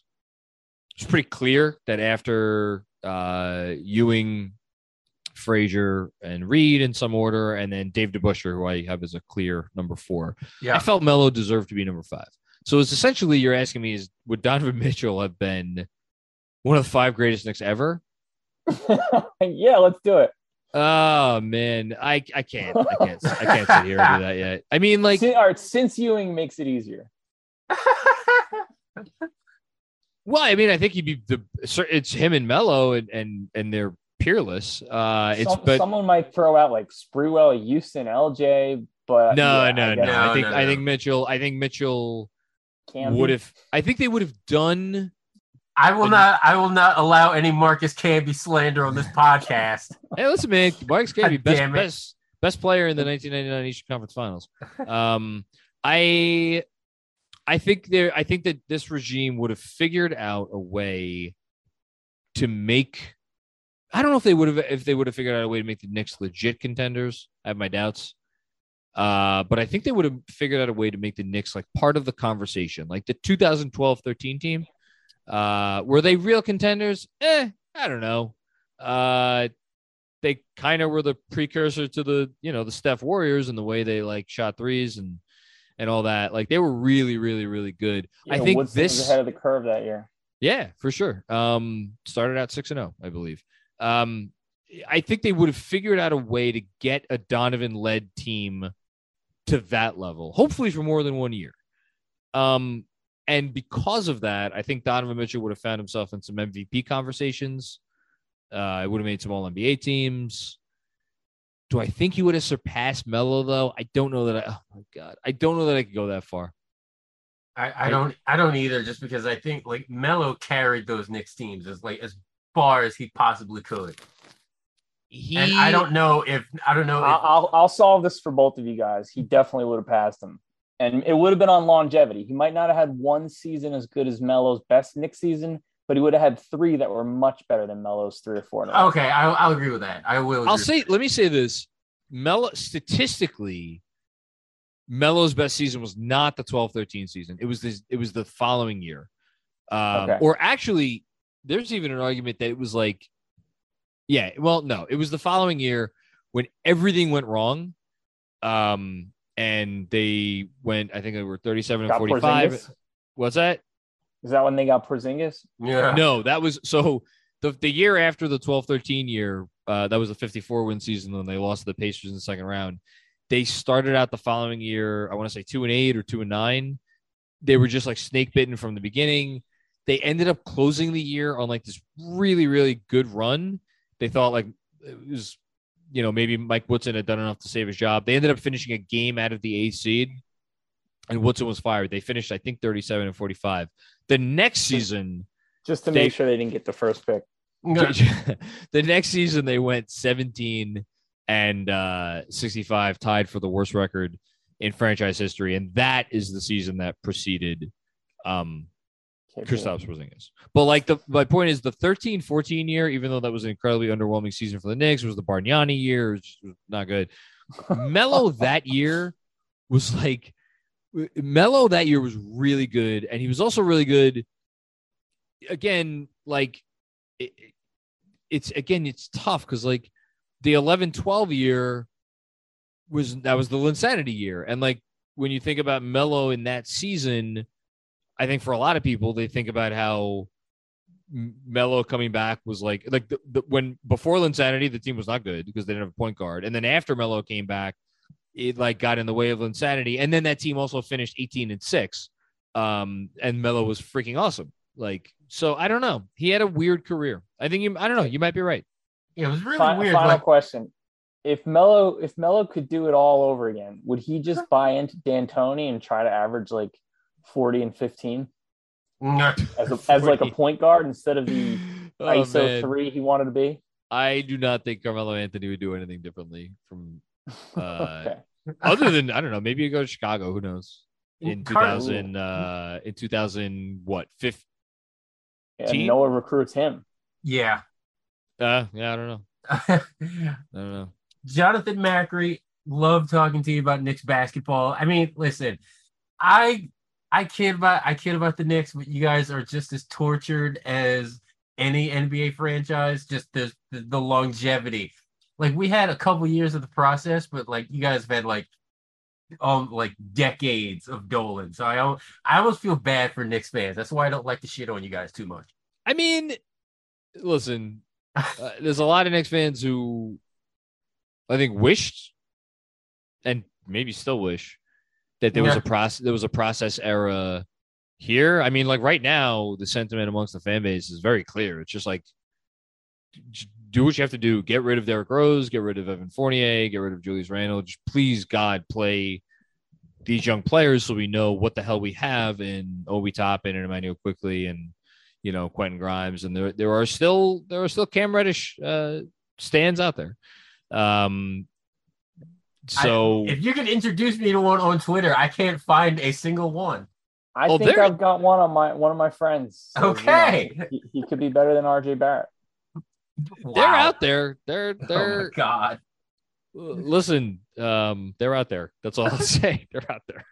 [SPEAKER 4] it's pretty clear that after uh, Ewing Frazier and Reed in some order, and then Dave DeBusschere, who I have as a clear number four.
[SPEAKER 2] yeah.
[SPEAKER 4] I felt Melo deserved to be number five. So it's essentially you're asking me is would Donovan *laughs* Mitchell have been one of the five greatest Knicks ever? *laughs*
[SPEAKER 3] yeah, let's do it.
[SPEAKER 4] Oh man, I I can't I can't I can't sit here and do that yet. I mean, like
[SPEAKER 3] Sin- all right, since Ewing makes it easier. *laughs*
[SPEAKER 4] Well, I mean, I think he'd be the. It's him and Melo, and and and they're peerless. Uh, it's
[SPEAKER 3] Some,
[SPEAKER 4] but
[SPEAKER 3] someone might throw out like Sprewell, Houston, LJ, but
[SPEAKER 4] no,
[SPEAKER 3] yeah,
[SPEAKER 4] no,
[SPEAKER 3] I
[SPEAKER 4] no.
[SPEAKER 3] guess
[SPEAKER 4] I think
[SPEAKER 2] no,
[SPEAKER 4] I think Mitchell. I think Mitchell
[SPEAKER 3] Camby.
[SPEAKER 4] would have. I think they would have done.
[SPEAKER 2] I will
[SPEAKER 4] But-
[SPEAKER 2] not. I will not allow any Marcus Camby slander on this podcast. *laughs*
[SPEAKER 4] Hey, listen, man. Marcus Camby, best best best player in the 1999 Eastern Conference Finals. *laughs* Um, I I think there. I think that this regime would have figured out a way to make. I don't know if they would have if they would have figured out a way to make the Knicks legit contenders. I have my doubts. Uh, but I think they would have figured out a way to make the Knicks like part of the conversation, like the 2012-13 team. Uh, were they real contenders? Eh, I don't know. Uh, they kind of were the precursor to the you know the Steph Warriors and the way they like shot threes and and all that. Like they were really, really, really good. I think
[SPEAKER 3] Woodson was
[SPEAKER 4] this
[SPEAKER 3] ahead of the curve that year.
[SPEAKER 4] yeah, for sure. Um, started out six and zero, I believe. Um, I think they would have figured out a way to get a Donovan led team to that level, hopefully for more than one year. Um, and because of that, I think Donovan Mitchell would have found himself in some MVP conversations. Uh, I would have made some All NBA teams. Do I think he would have surpassed Melo though? I don't know that. I, oh my god, I don't know that I could go that far.
[SPEAKER 2] I, I don't. I don't either. Just because I think like Melo carried those Knicks teams as like as far as he possibly could,
[SPEAKER 4] He,
[SPEAKER 2] and I don't know if I don't know. If,
[SPEAKER 3] I'll, I'll I'll solve this for both of you guys. He definitely would have passed him, and it would have been on longevity. He might not have had one season as good as Melo's best Nick season, but he would have had three that were much better than Melo's three or four. in
[SPEAKER 2] okay, I, I'll agree with that. I will.
[SPEAKER 4] I'll
[SPEAKER 2] agree.
[SPEAKER 4] say, let me say this: Melo statistically, Melo's best season was not the 12-13 season. It was this. It was the following year, um,
[SPEAKER 3] Okay.
[SPEAKER 4] or actually, there's even an argument that it was like, yeah, well, no, it was the following year when everything went wrong, um, and they went. I think they were thirty-seven and forty-five.
[SPEAKER 3] Porzingis?
[SPEAKER 4] What's that?
[SPEAKER 3] Is that when they got Porzingis?
[SPEAKER 2] Yeah.
[SPEAKER 4] No, that was so the the year after the 12-13 year, uh, that was a 54 win season when they lost to the Pacers in the second round. They started out the following year, I want to say two and eight or two and nine. They were just like snake bitten from the beginning. They ended up closing the year on like this really, really good run. They thought like it was, you know, maybe Mike Woodson had done enough to save his job. They ended up finishing a game out of the eighth seed, and Woodson was fired. They finished, I think, 37 and 45. The next season,
[SPEAKER 3] Just to
[SPEAKER 4] They-
[SPEAKER 3] make sure they didn't get the first pick. *laughs*
[SPEAKER 4] the next season they went 17 and uh 65 tied for the worst record in franchise history and that is the season that preceded um. Kristaps Porzingis. But like the my point is the 13 14 year even though that was an incredibly underwhelming season for the Knicks it was the Bargnani year it was just not good. *laughs* Melo that year was like Melo that year was really good and he was also really good again like it, it's again it's tough cuz like the 11 12 year was that was the Linsanity year and like when you think about Melo in that season I think for a lot of people, they think about how M- Melo coming back was like like the, the, when before Linsanity, the team was not good because they didn't have a point guard, and then after Melo came back, it like got in the way of Linsanity, and then that team also finished eighteen and six, um, and Melo was freaking awesome. Like so, I don't know. He had a weird career. I think you. I don't know. You might be right.
[SPEAKER 2] Yeah, it was really
[SPEAKER 3] Fi-
[SPEAKER 2] weird.
[SPEAKER 3] Final
[SPEAKER 2] Like,
[SPEAKER 3] question: If Melo, if Melo could do it all over again, would he just buy into D'Antoni and try to average like forty and fifteen as a, as like a point guard instead of the *laughs*
[SPEAKER 4] Oh,
[SPEAKER 3] ISO
[SPEAKER 4] man.
[SPEAKER 3] three he wanted to be?
[SPEAKER 4] I do not think Carmelo Anthony would do anything differently from *laughs* uh,
[SPEAKER 3] okay.
[SPEAKER 4] other than *laughs* I don't know. Maybe you go to Chicago. Who knows? In two thousand, uh, in two thousand, what? Fifth?
[SPEAKER 3] And
[SPEAKER 4] team?
[SPEAKER 3] Noah recruits him.
[SPEAKER 2] yeah.
[SPEAKER 4] Uh, yeah, I don't know. I don't know.
[SPEAKER 2] Jonathan Macri, love talking to you about Knicks basketball. I mean, listen, I I kid about I kid about the Knicks, but you guys are just as tortured as any NBA franchise. Just the the, the longevity. Like we had a couple years of the process, but like you guys have had like um like decades of Dolan. So I I almost feel bad for Knicks fans. That's why I don't like to shit on you guys too much.
[SPEAKER 4] I mean, listen, *laughs* uh, there's a lot of Knicks fans who I think wished and maybe still wish that there was a process there was a process era here, I mean, like right now, the sentiment amongst the fan base is very clear. It's just like do what you have to do. Get rid of Derrick Rose, get rid of Evan Fournier, get rid of Julius Randle. Just please, God, play these young players so we know what the hell we have in Obi Toppin and Immanuel Quickley and you know Quentin Grimes. And there there are still there are still Cam Reddish uh, stands out there. Um, so
[SPEAKER 2] I, if you could introduce me to one on Twitter, I can't find a single one.
[SPEAKER 3] I oh, think I've got one on my one of my friends.
[SPEAKER 2] So, okay,
[SPEAKER 3] you know, he, he, could be better than RJ Barrett.
[SPEAKER 4] Wow. They're out there. They're *laughs* they're
[SPEAKER 2] oh God.
[SPEAKER 4] Listen, um, they're out there. That's all I'll *laughs* say. They're out there.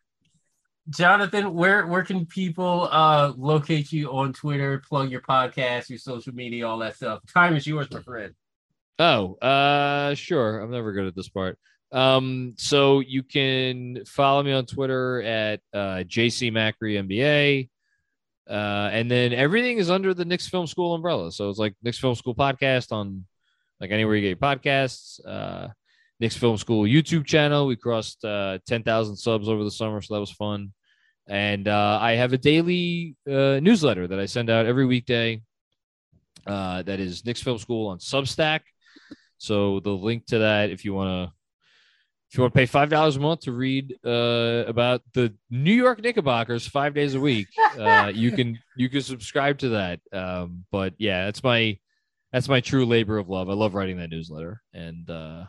[SPEAKER 2] Jonathan, where where can people uh locate you on Twitter, plug your podcast, your social media, all that stuff? Time is yours, my friend.
[SPEAKER 4] Oh, uh sure. I'm never good at this part. Um, so you can follow me on Twitter at uh JC Macri NBA. Uh, and then everything is under the Knicks Film School umbrella. So it's like Knicks Film School podcast on like anywhere you get your podcasts. Uh, Knicks Film School YouTube channel. We crossed uh, 10,000 subs over the summer, so that was fun. And uh, I have a daily uh, newsletter that I send out every weekday. Uh, that is Knicks Film School on Substack. So the link to that, if you want to if you want to pay five dollars a month to read uh, about the New York Knickerbockers five days a week, *laughs* uh, you can you can subscribe to that. Um, but yeah, that's my that's my true labor of love. I love writing that newsletter, and uh,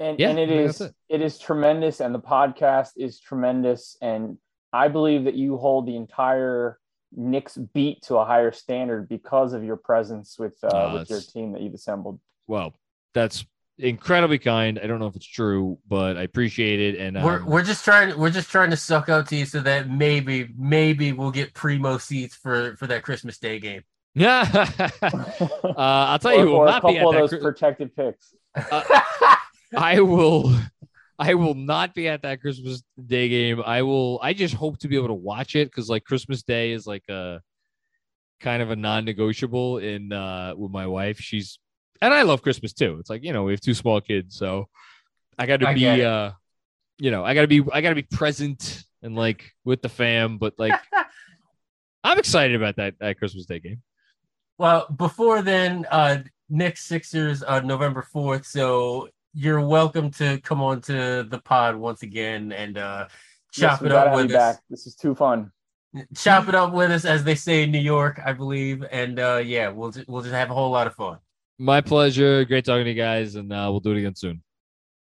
[SPEAKER 3] and yeah, and it is it. it is tremendous, and the podcast is tremendous, and I believe that you hold the entire Knicks beat to a higher standard because of your presence with uh, with your team that you've assembled.
[SPEAKER 4] Well, that's incredibly kind. I don't know if it's true, but I appreciate it. And
[SPEAKER 2] um, we're we're just trying we're just trying to suck out to you so that maybe maybe we'll get primo seats for for that Christmas Day game. *laughs*
[SPEAKER 4] Yeah, uh, I'll tell you,
[SPEAKER 3] or, or a couple of those Chris- protected picks.
[SPEAKER 4] Uh, I will. I will not be at that Christmas Day game. I will. I just hope to be able to watch it because like Christmas Day is like a kind of a non-negotiable in uh with my wife. She's and I love Christmas too. It's like you know we have two small kids, so I got to be uh, you know I got to be I got to be present and like with the fam. But like *laughs* I'm excited about that that Christmas Day game.
[SPEAKER 2] Well, before then, uh, Knicks Sixers uh, November fourth. So you're welcome to come on to the pod once again and uh, chop yes, it up with us. Back.
[SPEAKER 3] This is too fun.
[SPEAKER 2] Chop it up with us, as they say in New York, I believe, and uh, yeah, we'll we'll just have a whole lot of fun.
[SPEAKER 4] My pleasure. Great talking to you guys, and uh, we'll do it again soon.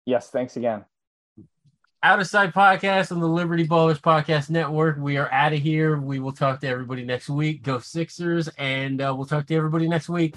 [SPEAKER 3] Yes, thanks again.
[SPEAKER 2] Out of Sight Podcast on the Liberty Ballers Podcast Network. We are out of here. We will talk to everybody next week. Go Sixers, and uh, we'll talk to everybody next week.